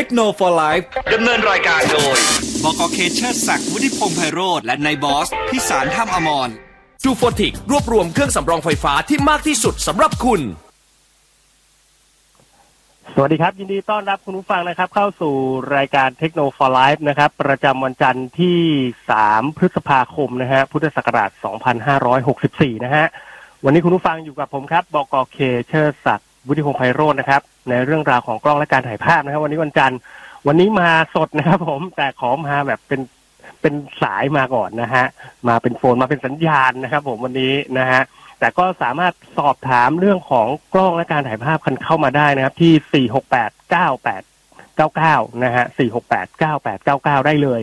เทคโนโลยีไลฟ์ดำเนินรายการโดยบกเคเชอร์ศักดิ์วุฒิพงษ์ไพโรธและนายบอส พิสารท่ามอมรจูโฟติกรวบรวมเครื่องสำรองไฟฟ้าที่มากที่สุดสำหรับคุณ สวัสดีครับ ยินดีต้อนรับคุณผู้ฟังนะครับ เข้าสู่รายการ Techno for Life นะครับ ประจำวันจันทร์ที่ 3 พฤษภาคมนะฮะ พุทธศักราช 2564 นะฮะ วันนี้คุณผู้ฟังอยู่กับผมครับ บกเคเชอร์ศักดิ์วุฒิพงษ์ไพโรจน์นะครับ ในเรื่องราวของกล้องและการถ่ายภาพนะครับ วันนี้วันจันทร์วันนี้มาสดนะครับผมแต่ขอมาแบบเป็นเป็นสายมาก่อนนะฮะ มาเป็นโฟนมาเป็นสัญญาณนะครับ ผมวันนี้นะฮะแต่ก็สามารถสอบถามเรื่องของกล้องและการถ่ายภาพกันเข้ามาได้นะครับ ที่ 4689899 นะฮะ 4689899 ได้เลย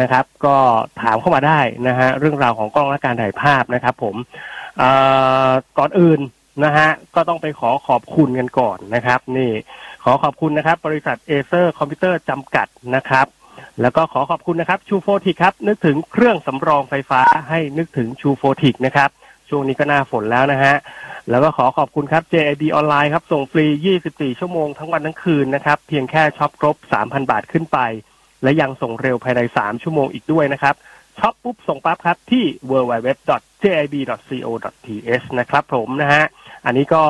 นะครับ ก็ถามเข้ามาได้นะฮะเรื่องราวของกล้องและการถ่ายภาพนะครับ ผมก่อนอื่น นะฮะก็ต้องไปขอขอบคุณกันก่อนนะครับ นี่ขอขอบคุณนะครับ บริษัทเอเซอร์คอมพิวเตอร์จำกัดนะครับ แล้วก็ขอขอบคุณนะครับชูโฟติกครับ นึกถึงเครื่องสำรองไฟฟ้าให้นึกถึงชูโฟติกนะครับ ช่วงนี้ก็หน้าฝนแล้วนะฮะแล้วก็ขอขอบคุณครับ JIB ออนไลน์ครับ ส่งฟรี 24 ชั่วโมงทั้งวันทั้งคืนนะครับ เพียงแค่ช็อปครบ 3,000 บาทขึ้นไป และยังส่งเร็วภายใน 3 ชั่วโมงอีกด้วยนะครับช็อปปุ๊บส่งปั๊บครับที่ jib.co.th นะครับผมนะฮะ อันนี้ก็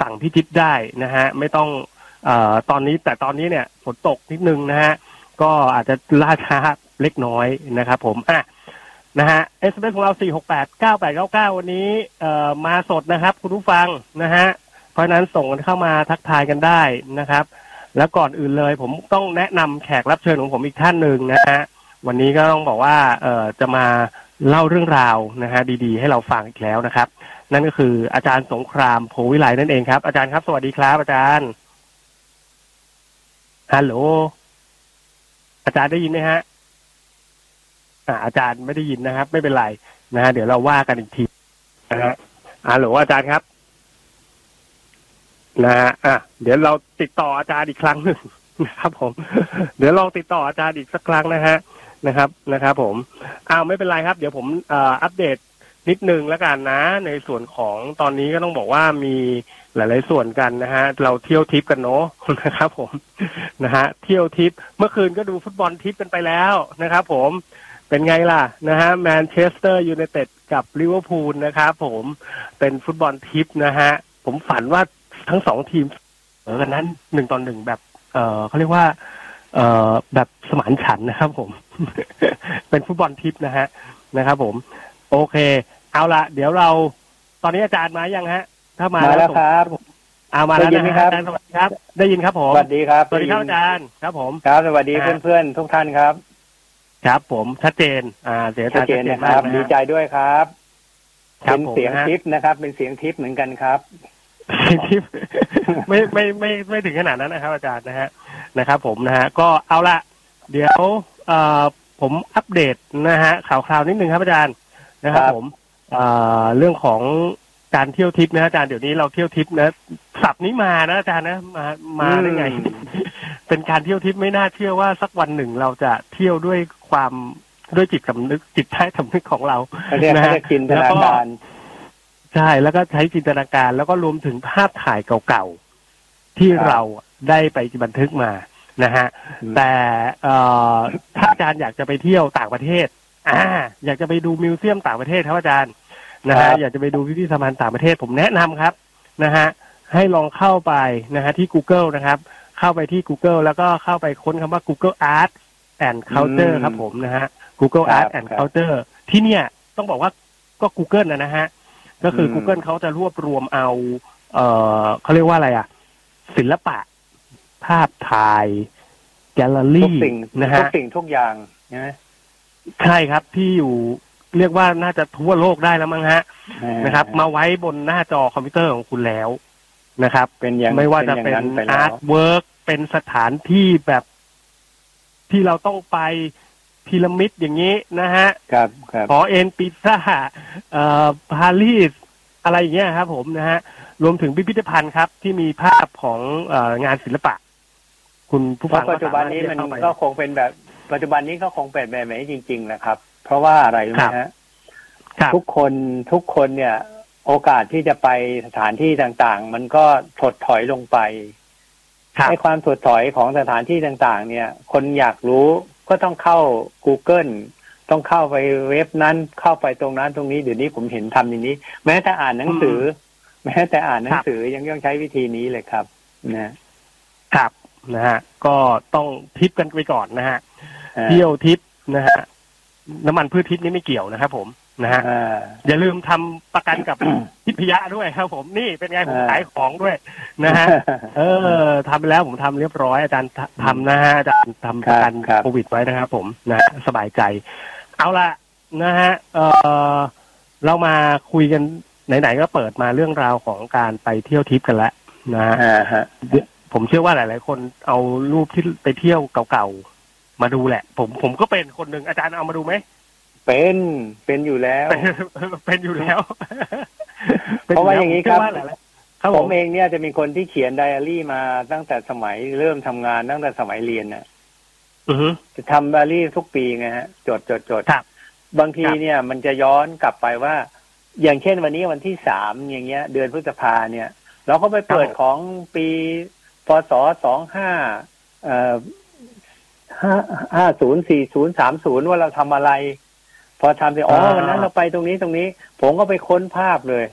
สั่งพิจิตได้นะฮะ ไม่ต้องอตอนนี้แต่ตอนนี้เนี่ยฝนตกนิดนึงนะฮะ ก็อาจจะล่าช้าเล็กน้อยนะครับผม อะนะฮะ SMS ของเรา 4689899 วันนี้เอ่อมาสดนะครับ คุณผู้ฟังนะฮะ เพราะฉะนั้นส่งกันเข้ามาทักทายกันได้นะครับ แล้วก่อนอื่นเลย ผมต้องแนะนำแขกรับเชิญของผมอีกท่านหนึ่งนะฮะ วันนี้ก็ต้องบอกว่าเอ่อจะมา เล่าเรื่องราวนะฮะดีๆ ให้เราฟังอีกแล้วนะครับ นั่นก็คืออาจารย์สงครามโพวิไลนั่นเองครับ อาจารย์ครับ สวัสดีครับ อาจารย์ฮัลโหลอาจารย์ได้ยินไหมฮะอาอาจารย์ไม่ได้ยินนะครับ ไม่เป็นไรนะฮะเดี๋ยวเราว่ากันอีกทีนะฮะฮัลโหลอาจารย์ครับนะฮะอะเดี๋ยวเราติดต่ออาจารย์อีกครั้งหนึ่งนะครับผม เดี๋ยวลองติดต่ออาจารย์อีกสักครั้งนะฮะ นะครับนะครับผมอ้าวไม่เป็นไรครับ เดี๋ยวผมอ,อัปเดตนิดนึงแล้วกันนะ ในส่วนของตอนนี้ก็ต้องบอกว่ามีหลาย ๆ ส่วนกันนะฮะ เราเที่ยวทิพย์กันเนาะนะครับ ผมนะฮะเที่ยวทิพย์เมื่อคืนก็ดูฟุตบอลทิพย์กันไปแล้วนะครับผมเป็นไงล่ะนะฮะแมนเชสเตอร์ยูไนเต็ดกับลิเวอร์พูลนะครับผมเป็นฟุตบอลทิพย์นะฮะ ผมฝันว่าทั้งสองทีมเออกันนั้นหนึ่งต่อหนึ่งแบบ เออเขาเรียกว่า เอ่อแบบสมานฉันนะครับผม เป็นฟุตบอลทิปนะฮะนะครับ ผม โอเค เอาละเดี๋ยวเรา ตอนนี้อาจารย์มายังฮะ ถ้ามามาแล้วส่งครับเอามาแล้วได้ยินไหมนะคฮะรับอาจารย์สวัสดีครับ ได้ยินครับผมสวัสดีครับสวัสดีครับอาจารย์ครับ ผมครับสวัสดีนะฮะเพื่อนๆทุกท่านครับ ครับ ผมชัดเจน อ่า เสียงอาชัจาดรย์เจชัดนเจนนะคมารักบนะดีฮะใจด้วยครับครับเป็นผมเสียงนะฮะทิปนะครับ เป็นเสียงทิปเหมือนกันครับที่ไม่ไม่ไม่ไม่ถึงขนาดนั้นนะครับ อาจารย์นะฮะนะครับ ผมนะฮะก็เอาละเดี๋ยวเอ่อ ผมอัปเดตนะฮะข่าวคราวนิดนึงครับอาจารย์นะครับครับผมเอ่อเรื่องของการเที่ยวทิปนะอาจารย์เดี๋ยวนี้เราเที่ยวทิปนะศัพท์นี้มานะอาจารย์นะมามาได้ไงอืมเป็นการเที่ยวทิปไม่น่าเชื่อว่าสักวันหนึ่งเราจะเที่ยวด้วยความด้วยจิตสำนึกจิตใต้สำนึกของเราเขาเรียกนะเขาฮะเรียกจินตนาการใช่แล้วก็ใช้จินตนาการ แล้วก็รวมถึงภาพถ่ายเก่าๆที่ครับเราได้ไปบันทึกมา นะฮะอืมแต่เอ่อถ้าอาจารย์อยากจะไปเที่ยวต่างประเทศ อ่า อยากจะไปดูมิวเซียมต่างประเทศครับอาจารย์นะฮะอยากจะไปดูพิพิธภัณฑ์ต่างประเทศผมแนะนำครับนะฮะให้ลองเข้าไปนะฮะที่ Google นะครับ เข้าไปที่ Google แล้วก็เข้าไปค้นคำว่า Google Art and Culture อืมครับผมนะฮะ Google ครับ Art and ครับ Culture ที่เนี่ยต้องบอกว่าก็ Google นะนะฮะก็คืออม Google เขาจะรวบรวมเอา เอ่อเขาเรียกว่าอะไรอะ ศิลปะ ภาพถ่าย แกลเลอทุกรี่สิ่งนะทุฮะกสิ่งทุกอย่างใช่ไหมใช่ครับที่อยู่เรียกว่าน่าจะทั่วโลกได้แล้วมั้งฮะนะครับ มาไว้บนหน้าจอคอมพิวเตอร์ของคุณแล้วนะครับ เป็นอย่างไม่ว่าจะอย่งเป็นไปแล้อาร์ตเวิร์กเป็นสถานที่แบบที่เราต้องไปพีระมิดอย่างนี้นะฮะครับครับขอเอ็นปิซ่าเอ่อปารีสอะไรอย่างเงี้ยครับผมนะฮะรวมถึงพิพิธภัณฑ์ครับ ที่มีภาพของเอ่องานศิลปะ คุณผู้เพฟัราะงปัจจุบันนี้ก็มันสาารถที่จะก็เข้าไปคงเป็นแบบ ปัจจุบันนี้ก็คงเป็นแบบนี้จริง ๆ นะครับ เพราะว่าอะไรรู้ไหมฮะครับทุกคนทุกคนเนี่ย โอกาสที่จะไปสถานที่ต่างๆ มันก็ถดถอยลงไปครับไอ้ความถดถอยของสถานที่ต่าง ๆ เนี่ย คนอยากรู้ก็ต้องเข้า Google ต้องเข้าไปเว็บนั้นเข้าไปตรงนั้นตรงนี้เดี๋ยวนี้ผมเห็นทำอย่างนี้ แม้แต่อ่านหนังสือ แม้แต่อ่านหนังสือยังยังใช้วิธีนี้เลยครับ นะครับ นะฮะก็ต้องทิปกันไปก่อนนะฮะอ่าเที่ยวทิปนะฮะน้ำมันพืชทิพย์นี่ไม่เกี่ยวนะครับผมนะฮะอ่าอย่าลืมทำประกันกับทิพยะด้วยครับ ผมนี่เป็นไงผมอ่าขายของด้วยนะฮะเออทำไปแล้วผมทำเรียบร้อยอาจารย์ททำนะฮะอาจารย์ทำประกันครับโควิดไว้นะครับผมนะฮะสบายใจ เอาละนะฮะเออเรามาคุยกันไหนๆก็เปิดมาเรื่องราวของการไปเที่ยวทริปกันแล้วนะฮะอ่าฮะ ผมเชื่อว่าหลาย ๆ คนเอารูปที่ไปเที่ยวเก่าๆมาดูแหละ ผมผมก็เป็นคนหนึ่งอาจารย์เอามาดูไหมเป็นเป็นอยู่แล้ว เป็นเป็นอยู่แล้ว เพราะว่าอย่างนี้ครับผมเชื่ว่หลายๆครับผผมมเองเนี่ยจะมีคนที่เขียนไดอารี่มาตั้งแต่สมัยเริ่มทำงานตั้งแต่สมัยเรียนน่ะอือฮึจะทำไดอารี่ทุกปีไงฮะจดจดจดครับบางทีครับเนี่ย มันจะย้อนกลับไปว่า อย่างเช่นวันนี้วันที่สามอย่างเงี้ย เดือนพฤษภาเนี่ย เราก็ไปเปิดของปี พศสองห้าเอ่อห้าห้าศูนย์สี่ศูนย์สามศูนย์ว่าเราทำอะไร พอทำเสร็จอ๋ออ่าวันนั้นเราไปตรงนี้ตรงนี้ ผมก็ไปค้นภาพเลย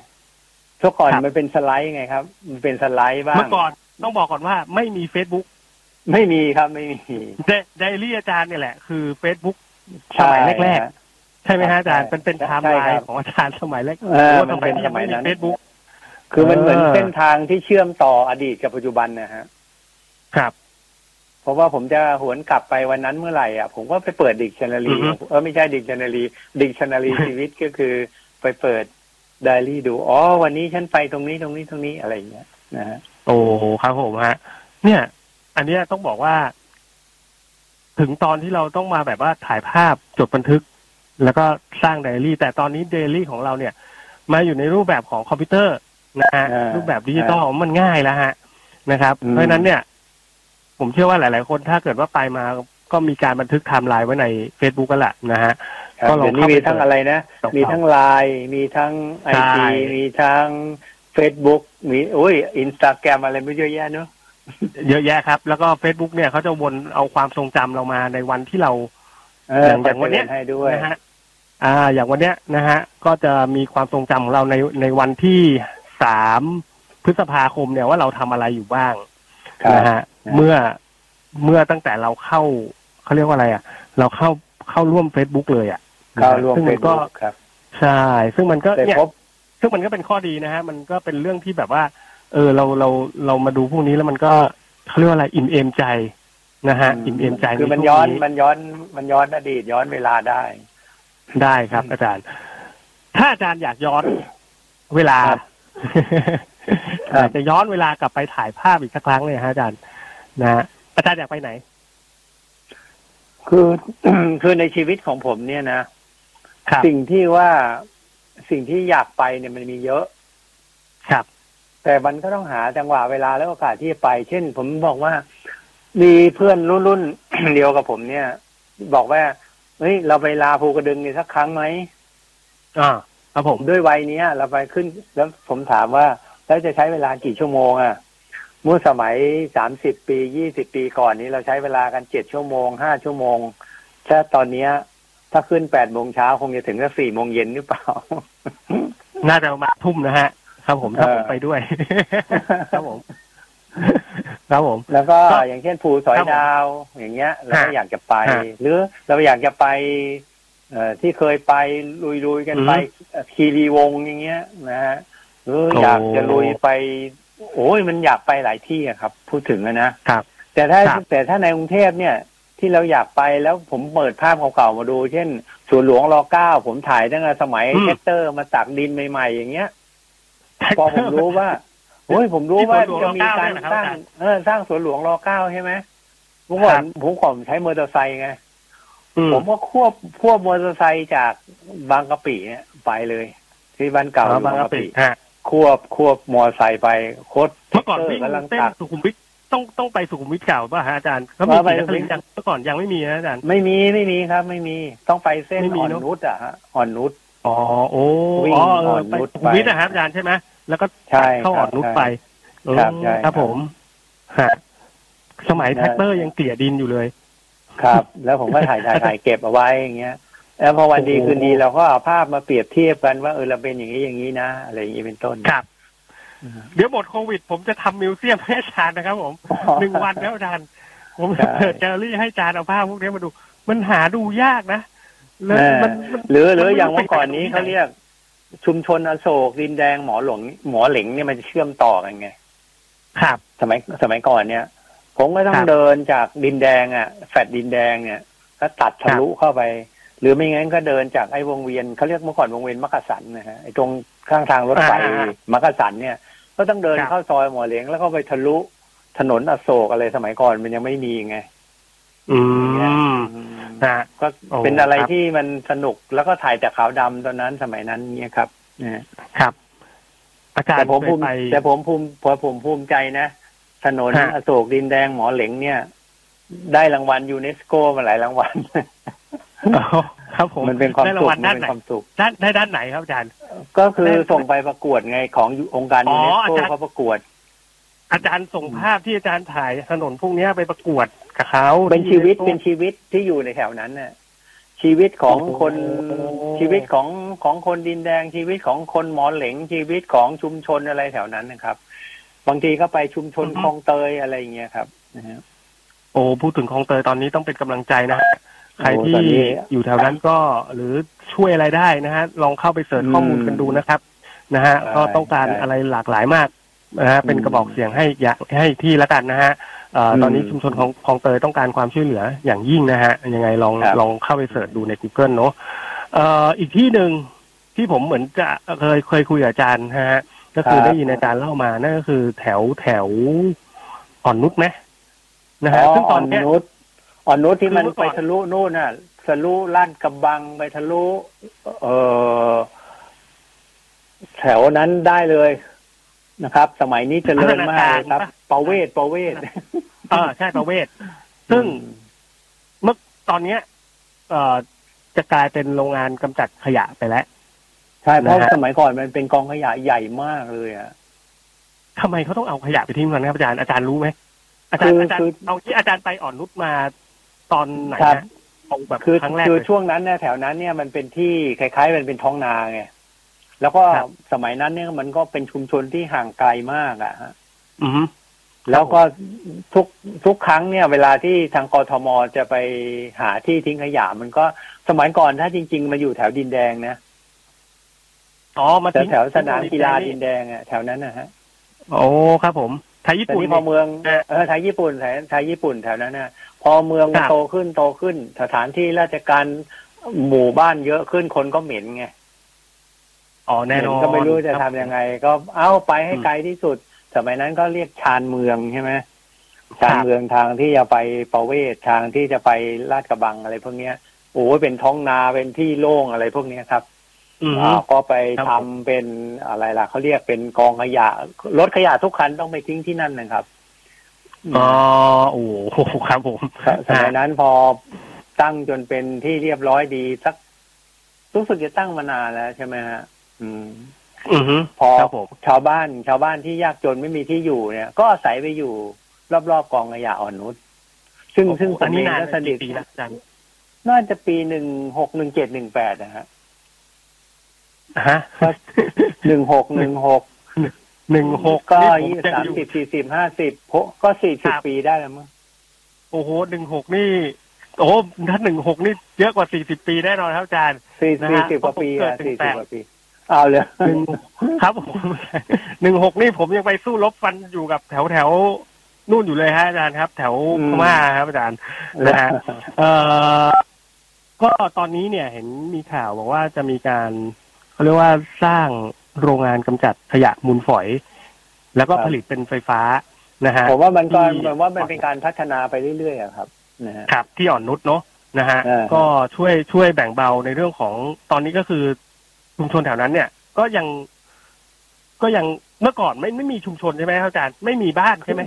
ทุกก่อนครับมันเป็นสไลด์ไงครับ มันเป็นสไลด์บ้างเมื่อก่อนต้องบอกก่อนว่าไม่มี Facebook ไม่มีครับไม่มีไดอารี่อาจารย์เนี่ยแหละ คือ Facebook สมัยแรกๆใช่ไหมฮะอาจารย์ใช่เป็นเป็นไทม์ใช่ไลครับน์ของอาจารย์สมัยแรกเออโอ้มันเป็นที่ยังไม่สมัยนั้มีนเฟซบุ๊ก คือมันเหมือนเออเส้นทางที่เชื่อมต่ออดีตกับปัจจุบันนะฮะ ครับ เพราะว่าผมจะหวนกลับไปวันนั้นเมื่อไหร่อะผมก็ไปเปิดดิกชันนารีอือฮึเออไม่ใช่ dictionary dictionary ชีวิตก็คือไปเปิดไดอารี่ดูอ๋อวันนี้ฉันไปตรงนี้ตรงนี้ตรงนี้อะไรอย่างเงี้ยนะฮะโอ้ครับผมฮะ เนี่ย อันเนี้ยต้องบอกว่า ถึงตอนที่เราต้องมาแบบว่าถ่ายภาพจดบันทึก แล้วก็สร้างไดอารี่ แต่ตอนนี้ไดอารี่ของเราเนี่ย มาอยู่ในรูปแบบของคอมพิวเตอร์ นะฮะอ่ารูรูปแบบดิจิตอลมันง่ายแล้วฮะนะครับอืมเพราะฉะนั้นเนี่ย ผมเชื่อว่าหลาย ๆ คนถ้าเกิดว่าไปมาก็มีการบันทึกไทม์ไลน์ไว้ใน Facebook กันแหละนะฮะครับก็ลองเดี๋ยวนี้เข้าไปมีทั้งอะไรนะเปิดมีทั้งไลน์มีทั้งไอใช่จีมีทั้งเฟซบุ๊กมีโอ้ยอินสตาแกรมอะไรไม่เยอะแยะเนอะเยอะแยะครับ แล้วก็ Facebook เนี่ยเขาจะวนเอาความทรงจำเรามาในวันที่เราเอออย่างอย่างวันเนี้ยไปให้ด้วยนะฮะอ่า อย่างวันเนี้ยนะฮะ ก็จะมีความทรงจำของเราในในวันที่ สามพฤษภาคมเนี่ยว่าเราทำอะไรอยู่บ้างครับนะฮะนะเมื่อเมื่อตั้งแต่เราเข้าเขาเรียกว่าอะไรอะ เราเข้าเข้าร่วม Facebook เลยอะเข้าร่วมซึ่งเฟมัซนก็บุ๊กครับ ใช่ ซึ่งมันก็ได้เนี่ยพบซึ่งมันก็เป็นข้อดีนะฮะ มันก็เป็นเรื่องที่แบบว่า เออเราเราเรามาดูพวกนี้แล้วมันก็เขาเรียกว่าอะไรอิ่มเอมใจนะฮะอิ่มเอมใจคือมันใช่วงย้อนมันย้อนมันย้อนอดีตย้อนเวลาได้ ได้ครับ อาจารย์ ถ้าอาจารย์อยากย้อนเวลาครับครับอา จจะย้อนเวลากลับไปถ่ายภาพอีกสักครั้งเลยฮะอาจารย์นะฮะอาจารย์อยากไปไหน คือคือในชีวิตของผมเนี่ยนะครับสิ่งที่ว่าสิ่งที่อยากไปเนี่ยมันมีเยอะครับ แต่มันก็ต้องหาจังหวะเวลาและโอกาสที่จะไป เช่น ผมบอกว่า มีเพื่อนรุ่นรุ่นเดียวกับผมเนี่ย บอกว่าเฮ้ยเราไปลาภูกระดึงนี่สักครั้งไหมอ่า ครับผมด้วยวัยเนี้ยเราไปขึ้นแล้วผมถามว่าแล้วจะใช้เวลากี่ชั่วโมงอะเมื่อสมัยสามสิบปียี่สิบปีก่อนนี้เราใช้เวลากันเจ็ดชั่วโมงห้าชั่วโมงถ้าตอนเนี้ย ถ้าขึ้นแปดโมงเช้าคงจะถึงแค่สี่โมงเย็นหรือเปล่า น่าจะประมาณทุ่มนะฮะ ครับผมถ้าเออผมไปด้วย ครับผมครับผม แล้วก็ก็อย่างเช่นภูสอยครับผมดาว อย่างเงี้ย เราก็ฮะอยากจะไปฮะหรือเราอยากจะไปเอ่อ ที่เคยไปลุยๆกันไปอือฮึเอ่อคีรีวงศ์อย่างเงี้ยนะฮะหรือโอ้อยากจะลุยไป โอ้ยมันอยากไปหลายที่อะครับ พูดถึงอะนะครับ แต่ถ้าครับแต่ถ้าในกรุงเทพเนี่ย ที่เราอยากไปแล้วผมเปิดภาพเก่าๆมาดู เช่นสวนหลวงรอเก้าผมถ่ายตั้งแต่สมัยอืมแท็กเตอร์มาตักดินใหม่ๆ อย่างเงี้ยพอผมรู้ว่าโอ้ยผมรู้ว่าที่สวนหลวงจะมีการรเก้าเนี่ยนะครับสร้างอาจารย์เออสร้างสวนหลวงรอเก้าใช่ไหมผมก่อครันบผมก่อนใช้มอเตอร์ไซค์ไงอืม ผมก็ควบควบมอเตอร์ไซค์จากบางกะปิเนี่ยไปเลย ที่บ้านเก่าอ๋ออยู่บาบางงกะกะปิปิฮะควบควบมอเตอร์ไซค์ไปโคตรเมื่อก่อนวิ่งกำลังเส้นตักสุขุมวิทต้องต้องไปสุขุมวิทเก่าป่ะฮะอาจารย์ก็มีว่าไปกี่นครินทร์ยังเมื่อก่อนยังไม่มีนะอาจารย์ไม่มีไม่มีครับ ไม่มีต้องไปเส้นไม่มีอ่อนเนอะนุชอะฮะอ่อนนุชอ๋อโอ้วิ่งอ๋อเออ่ออนไปนุชสุขุมวิทไปนะฮะอาจารย์ใช่ไหมแล้วก็ใช่เข้าครับอ่อนนุชใช่ไปครับอืมใช่ครับผมฮะสมัยแทรกเตอร์ยังเกลี่ยดินอยู่เลย ครับ แล้วผมก็ถ่ายถ่ายถ่ายเก็บเอาไว้อย่างเงี้ย แล้วพอวันดีโอ้โหคืนดีเราก็เอาภาพมาเปรียบเทียบกันว่าเออเราเป็นอย่างนี้อย่างนี้นะอะไรอย่างนี้เป็นต้นครับเดี๋ยวหมดโควิด ผมจะทำ museum ให้อาจารย์นะครับ ผมหนึ่งวันแล้วอาจารย์ผมใช่เปิดแกลเลอรี่ให้อาจารย์เอาภาพพวกนี้มาดู มันหาดูยากนะแล้วเออมันมันหรือหรือมันไม่อย่างรู้เมื่อก่อนนี้ไปไหนเขาเรียก ชุมชนอโศกดินแดงหมอหลวงหมอเหลงเนี่ยมันจะเชื่อมต่อกันไง ครับ สมัยสมัยก่อนเนี่ย ผมก็ต้อคงรับเดินจากดินแดงอะแฟดดินแดงเนี่ยก็ตัดทะลุเข้าไป หรือไม่งั้นก็เดินจากไอ้วงเวียนเขาเรียกเมื่อก่อนวงเวียนมักกะสันนะฮะไอ้ตรงข้างทางรถไฟอ่ามักกะสันเนี่ย ก็ต้องเดินครับเข้าซอยหมอเหลงแล้วก็ไปทะลุถนนอโศกอะไรสมัยก่อนมันยังไม่มีไงอืมอืมนะก็โอ้เป็นอะไรครับที่มันสนุกแล้วก็ถ่ายแต่ขาวดำตอนนั้นสมัยนั้นเนี่ยครับนะฮะครับอาจารแต่ย์ผมเคภูยมิไปแต่ผมภูมิพอผมภูมิใจนะ ถนนฮะอโศกดินแดงหมอเหลงเนี่ย ได้รางวัลยูเนสโกมาหลายรางวัลอ๋อครับผมมันเป็นความได้ราสุงขวัลมัด้านนเป็นไหนความสุขด้านได้ด้านไหนครับอาจารย์ ก็คือได้ส่งไปประกวดไงขององค์การอ๋ยูอเนสอาโกจารย์เขาประกวด อาจารย์ส่งภาพที่อาจารย์ถ่ายถนนพวกเนี้ยไปประกวดกับเขาเป็นชีวิตที่เป็นชีวิตที่อยู่ในแถวนั้นน่ะ ชีวิตของคนโอ้ชีวิตของของคนดินแดงชีวิตของคนหมอเหลงชีวิตของชุมชนอะไรแถวนั้นนะครับ บางทีก็ไปชุมชนคลองเตยอะไรอย่างเงี้ยครับนะฮะโอ้พูดถึงคลองเตยตอนนี้ต้องเป็นกำลังใจนะฮะใครโอ้ที่ตอนนี้อยู่แถวนั้นก็หรือช่วยอะไรได้นะฮะลองเข้าไปเสิร์ชอืมข้อมูลกันดูนะครับนะฮะใช่ก็ต้องการใช่อะไรหลากหลายมากนะฮะเป็นอืมกระบอกเสียงให้อยากให้ที่ละกันนะฮะเอ่ออมตอนนี้ชุมชนของคลองเตยต้องการความช่วยเหลืออย่างยิ่งนะฮะยังไงลองครับลองเข้าไปเสิร์ชดูใน Google เนอะเอ่ออีกที่หนึ่งที่ผมเหมือนจะเคยเคยคุยกับอาจารย์นะฮะ ก็คือได้ยินอาจารย์เล่ามานั่นก็คือแถวแถวอ่อนนุชไหมนะฮะอ๋อซึ่งตอ่ออนนเนี้ยนุชอ่อนนุชที่มันคือเมื่อก่ไปอนทะลุนู่นน่ะทะลุลาดกระบังไปทะลุเออแถวนั้นได้เลยนะครับ สมัยนี้เจริญมากเลยครับประเวศประเวศเออใช่ประเวศ ซึ่งเมื่อตอนเนี้ย เอ่อจะกลายเป็นโรงงานกำจัดขยะไปแล้ว ใช่เพราะนะฮะสมัยก่อนมันเป็นกองขยะใหญ่มากเลยอะทำไมเขาต้องเอาขยะไปทิ้งกันครับอาจารย์อาจารย์รู้ไหมอาจารย์คืออาจารคือย์เอาที่อาจารย์ไปอ่อนนุชมาตอนไหนครับนะเอาแบบคือครั้งแรกคือเลยช่วงนั้นเนี่ยแถวนั้นเนี่ยมันเป็นที่คล้ายๆมันเป็นท้องนาไงแล้วก็ครับสมัยนั้นเนี่ยมันก็เป็นชุมชนที่ห่างไกลมากอะฮะอือฮึแล้วก็ทุกทุกครั้งเนี่ย เวลาที่ทางกทมจะไปหาที่ทิ้งขยะมันก็สมัยก่อนถ้าจริง ๆ มาอยู่แถวดินแดงนะ อ๋อมาแถวทิ้งแถวสนามกีฬาดิทิ้งนแดงอะแถวนั้นนะฮะโอ้ครับผมไทยญี่แต่ปุ่นนี่พอเมืองนี่ยเออไทยญี่ปุ่นไทยไทยญี่ปุ่นแถวนั้นนะพอเมืองครับโตขึ้นโตขึ้น สถานที่ราชการหมู่บ้านเยอะขึ้นคนก็เหม็นไงอ๋อแน่นอนก็ไม่รู้จะคทำบยังไง ก็เอาไปให้อืมไกลที่สุด สมัยนั้นก็เรียกชานเมืองใช่ไหมครับชานเมืองทางที่จะไปประเวศทางที่จะไปลาดกระบังอะไรพวกเนี้ยโอ้ยเป็นท้องนาเป็นที่โล่งอะไรพวกเนี้ยครับอือฮึอ่า ก็ไปครับทำผมเป็นอะไรล่ะเขาเรียกเป็นกองขยะรถขยะทุกคันต้องไปทิ้งที่นั่นนะครับอ๋อโอ้โหครับผมครับสมัยนั้นพอตั้งจนเป็นที่เรียบร้อยดีสักรู้สึกจะตั้งมานานแล้วใช่ไหมฮะอืมอือฮึพอครับผมชาวบ้านชาวบ้านที่ยากจนไม่มีที่อยู่เนี่ย ก็อาศัยไปอยู่รอบๆกองขยะอ่อนนุชซึ่งซึ่งผอัมนเอนี้งนานก็สนิทกี่ปีแล้วอาจารย์น่าจะปีหนึ่งหกหนึ่งเจ็ดหนึ่งแปดนะฮะ ฮะหนึ่งหกหนึ่งหกหนึ่งหกก็นี่ยี่ผมจะสามอยู่สิบสี่สิบห้าสิบก็สี่สิบครับปีได้แล้วมั้งโอ้โหหนึ่งหกนี่โอ้โหถ้าหนึ่งหกนี่เยอะกว่าสี่สิบปีแน่นอนครับอาจารย์สี่นะสี่ฮะสิบกว่าปีเพราะอะผมเกิสี่ดสิบ18กว่าปีเอาเลยหนึ่งครับผมหนึ่งหกนี่ผมยังไปสู้รบฟันอยู่กับแถวแถวนู่นอยู่เลยฮะอาจารย์ครับ แถวอืมพม่าครับอาจารย์นะฮะเอ่อก็ตอนนี้เนี่ยเห็นมีข่าวบอกว่าจะมีการ เขาเรียกว่าสร้างโรงงานกำจัดขยะมูลฝอย แล้วก็ครับผลิตเป็นไฟฟ้านะฮะผมว่ามันก็ที่ผมว่ามันเป็นการพัฒนาไปเรื่อยๆอะครับนะฮะครับ ที่อ่อนนุชเนาะนะฮะเออก็ช่วยช่วยแบ่งเบาในเรื่องของตอนนี้ก็คือชุมชนแถวนั้นเนี่ย ก็ยัง ก็ยังเมื่อก่อนไม่ไม่มีชุมชนใช่ไหมครับอาจารย์ไม่มีบ้านใช่ไหม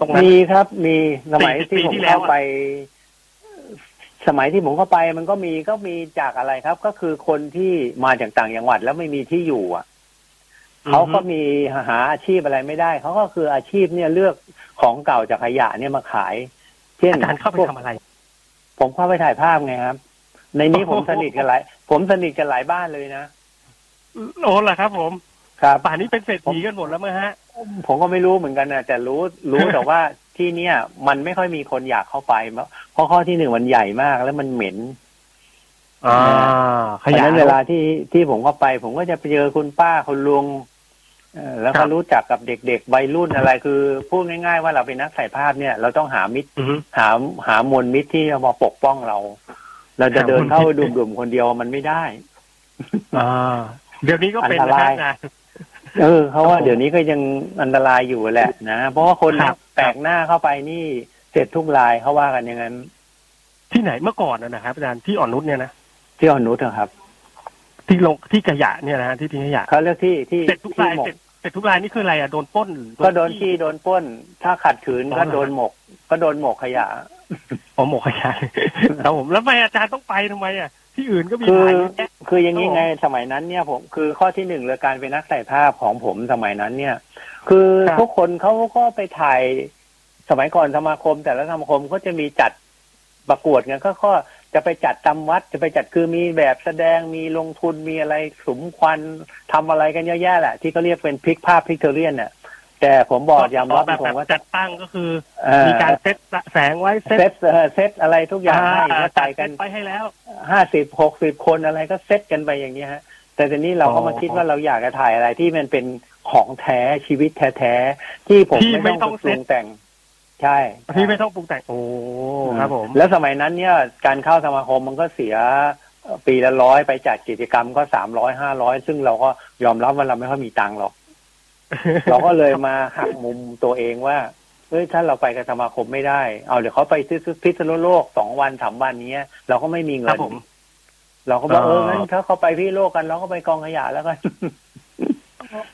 ตรงนั้นมีครับ มีสมัย40ที่ปีผมที่แล้วเข้าอะไป สมัยที่ผมเข้าไปมันก็มีก็มีจากอะไรครับ ก็คือคนที่มาจากต่างจังหวัดแล้วไม่มีที่อยู่อะเขาก็มีหาอาชีพอะไรไม่ได้เขาก็คืออาชีพเนี่ยเลือกของเก่าจากขยะเนี่ยมาขาย เช่นอาจารย์เข้าไปพวกทำอะไร ผมเข้าไปถ่ายภาพไงครับ ในนี้ผมโอ้โหสนิทกันหลายผมสนิทกันหลายบ้านเลยนะโอ้เหรอครับ ผมครับป่านนี้เป็นเศรษฐีกันหมดแล้วมั้งฮะ ผมก็ไม่รู้เหมือนกันนะแต่รู้รู้แต่ว่า ที่เนี่ย มันไม่ค่อยมีคนอยากเข้าไป เพราะข้อที่หนึ่งมันใหญ่มากแล้วมันเหม็นอ่าขเพราะฉะยะนั้นเวลาที่ที่ผมเข้าไป ผมก็จะไปเจอคุณป้าคุณลุงเอ่อแล้วครัก็บรู้จักกับเด็กๆวัยรุ่นอะไรคือพูดง่าย ๆ ว่าเราเป็นนักถ่ายภาพเนี่ย เราต้องหามิตรอือฮึหาหามวลมิตรที่จะมาปกป้องเรา เราจะหาเดินเข้ามวลมิตรดุ่มๆคนเดียวมันไม่ได้อ่าเดี๋ยวนี้ก็เป็นอันตนะ เออเขาว่าครับผมเดี๋ยวนี้ก็ยังอันตรายอยู่แหละนะเพราะว่าคนครับแปลกหน้าเข้าไปนี่เสร็จทุกรายเขาว่ากันอย่างนั้น ที่ไหนเมื่อก่อนนะนะครับอาจารย์ที่อ่อนนุชเนี่ยนะที่อนุชอะครับ ที่ลงที่ขยะเนี่ยนะฮะที่ทิ้งขยะเขาเรียกที่ที่เสร็จทุกที่รายหมกเสร็จเสร็จทุกรายนี่คืออะไรอะโดนปล้นหรือก็โดนขี้โดนปล้น ถ้าขัดขืนอ๋อก็เหรอโดนหมก ก็โดนหมกขยะอ๋อหมกขยะครับผมแล้วทำไมอาจารย์ต้องไปทำไมอะ ที่อื่นก็มีคือขายเยอะแยะคืออย่างนี้ครับผมไงสมัยนั้นเนี่ยผมคือข้อที่หนึ่งเลยการเป็นนักถ่ายภาพของผมสมัยนั้นเนี่ย คือครับทุกคนเขาก็ไปถ่ายสมัยก่อนสมาคม แต่ละสมาคมก็จะมีจัดประกวดกันก็ก็จะไปจัดตามวัดจะไปจัดคือมีแบบแสดงมีลงทุนมีอะไรสมควันทำอะไรกันเยอะแยะแหละที่เขาเรียกเป็นพลิกภาพพิกเทเรียนเนี่ย แต่ผมบอกยอมรับแบบผแบมบว่าจัดตั้งก็คือเอ่อมีการเซตแสงไว้เซตเซตเอ่อเซตอะไรทุกอย่างให้ก็จัจ่าดยเซกันตไปให้แล้วห้าสิบหกสิบคนอะไรก็เซตกันไปอย่างเงี้ยฮะ แต่ทีนี้เราก็อ๋อมาคิดว่าเราอยากจะถ่ายอะไรที่มันเป็นของแท้ชีวิตแท้ๆที่ผมที่ไม่ไม่ต้ต้อองงเซ็ปตรุงแต่ง ใช่ที่ไม่ต้องปรุงแต่งโอ้ครับผม แล้วสมัยนั้นเนี่ย การเข้าสมาคมมันก็เสียเอ่อปีละร้อยไปจัดกิจกรรมก็สามร้อยห้าร้อยซึ่งเราก็ยอมรับว่าเราไม่ค่อยมีตังค์หรอก เราก็เลยมาหักมุมตัวเองว่าเฮ้ยถ้าเราไปกับสมาคมไม่ได้ เอาเดี๋ยวเขาไปที่พิษณุโลกสองวันสามวันเนี้ย เราก็ไม่มีคเงิรับนผมเราก็บอกเอเออองั้นถ้าเขาไปพี่โลกกันเราก็ไปกองขยะแล้วกัน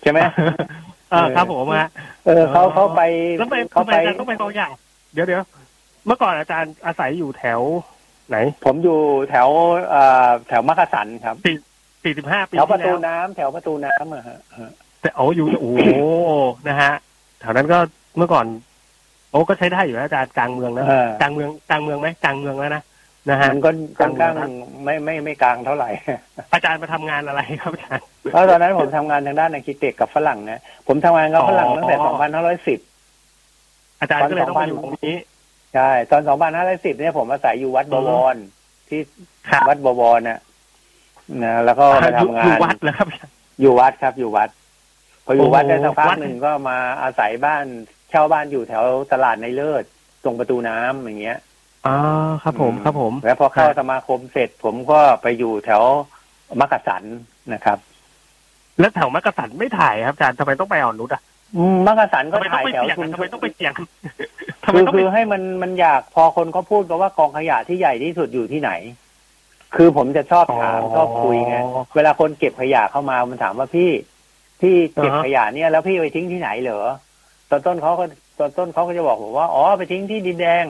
ใช่ไหมเออครับผมฮะเออเขาเขาไปแล้วทำไมเขาทำไมไปอาจารย์ต้องไปกองใหญ่เดี๋ยวเดี๋ยวเมื่อก่อนอาจารย์อาศัยอยู่แถวไหน ผมอยู่แถวเอ่อแถวมักกะสันครับสี่สิบห้าปีแถวประที่ตูแล้วน้ำแถวประตูน้ำอะฮะ แต่โอ้อยู่โอ้โหนะฮะแถวนั้นก็เมื่อก่อน โอ้ก็ใช้ได้อยู่นะอาจารย์กลางเมืองนะเออ กลางเมืองกลางเมืองไหมกลางเมืองแล้วนะนะฮะ มันก็กค่ลาองนเมืองข้างนะไม่ไม่ไม่กลางเท่าไหร่ อาจารย์มาทำงานอะไรครับอาจารย์ เพราะตอนนั้นผมทำงานทางด้านอาร์คิเต็กกับฝรั่งนะผมทำงานกับฝรั่งอ๋อตั้งแต่2510 อาจารย์ก็เลยต้องมาอยู่ตรงนี้ ใช่ ตอน 2510 เนี่ยผมอาศัยอยู่วัดบวรที่ครับวัดบวรน่ะนะแล้วก็มาอยู่ทำงาอยู่นวัดแล้วครับอาจารย์อยู่วัดครับอยู่วัด พออยู่โอ้วัดได้สักพักวัดหนึ่งก็มาอาศัยบ้านเช่าบ้านอยู่แถวตลาดในเลิศตรงประตูน้ำอย่างเงี้ยอ๋อครับผมครับผม แล้วพอเข้าครับสมาคมเสร็จผมก็ไปอยู่แถวมักกะสันนะครับ แล้วแถวมักกะสันไม่ถ่ายครับอาจารย์ทำไมต้องไปอ่อนนุชอะอืมมักกะสันก็ทำไมต้อถ่างยไปแถวเสี่ยงชุมอะทำชไมนต้องไปเสี่ยงทำไมคือต้องคืไปอให้มันมันอยากพอคนเขาพูดกันว่ากองขยะที่ใหญ่ที่สุดอยู่ที่ไหน คือผมจะชอบถามชอบคุยไงเวลาคนเก็บขยะเข้ามามันถามว่าพี่ พี่เก็บอ่าฮะขยะเนี่ยแล้วพี่ไปทิ้งที่ไหนเหรอตอนต้นเขาก็ตอนต้นเขาก็จะบอกผมว่าอ๋อไปทิ้งที่ดินแดง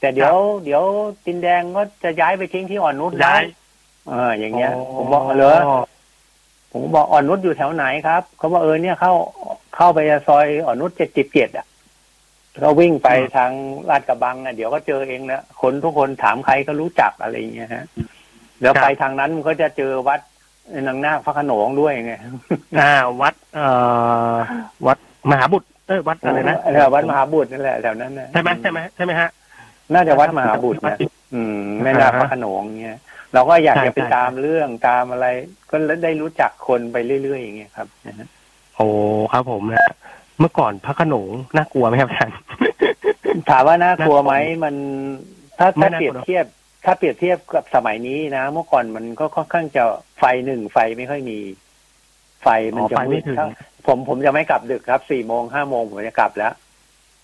แต่เดี๋ยว เดี๋ยวดินแดงก็จะย้ายไปทิ้งที่อ่อนนุชแล้ย้าวยเออ อย่างเงี้ย ผมบอกเหรอผมก็บอกอ่อนนุชอยู่แถวไหนครับเขาบอกเออเนี่ยเข้าเข้าไปซอยอ่อนนุชเจ็ดจิบเจ็ดอะก็วิ่งไปทางลาดกระบังอะเดี๋ยวก็เจอเองนะคนทุกคนถามใครก็รู้จักอะไรอย่างเงี้ยฮะแล้วครับไปทางนั้นมันก็จะเจอวัด นางนาคพระโขนงด้วยไงอ่า วัด เอ่อวัดมหาบุตรเออวัดอะไรนะเออวัดมหาบุตรนั่นแหละแถวนั้นนะใช่ไหมใช่ไหมใช่ไหมฮะน่าจะวัดมหาบุตรนะอืมแม่นาคพระโขนงเงี้ยเราก็อยากใช่จะไปใช่ตามเรื่องตามอะไร ก็ได้รู้จักคนไปเรื่อยๆอย่างเงี้ยครับนะฮะโอ้ครับผมนะเมื่อก่อนพระโขนงน่ากลัวไหมครับอาจารย์ถามว่าน่ากลัวไหมมันถ้าไม่ถ้าน่ากเปลัรีวยบเทียบ ถ้าเปรียบเทียบกับสมัยนี้นะ เมื่อก่อนมันก็ค่อนข้างจะไฟหนึ่งไฟไม่ค่อยมี ไฟมันอ๋อจะไฟมืไม่ดถึงถ้าผมผมจะไม่กลับดึกครับสี่โมงห้าโมงผมจะกลับแล้ว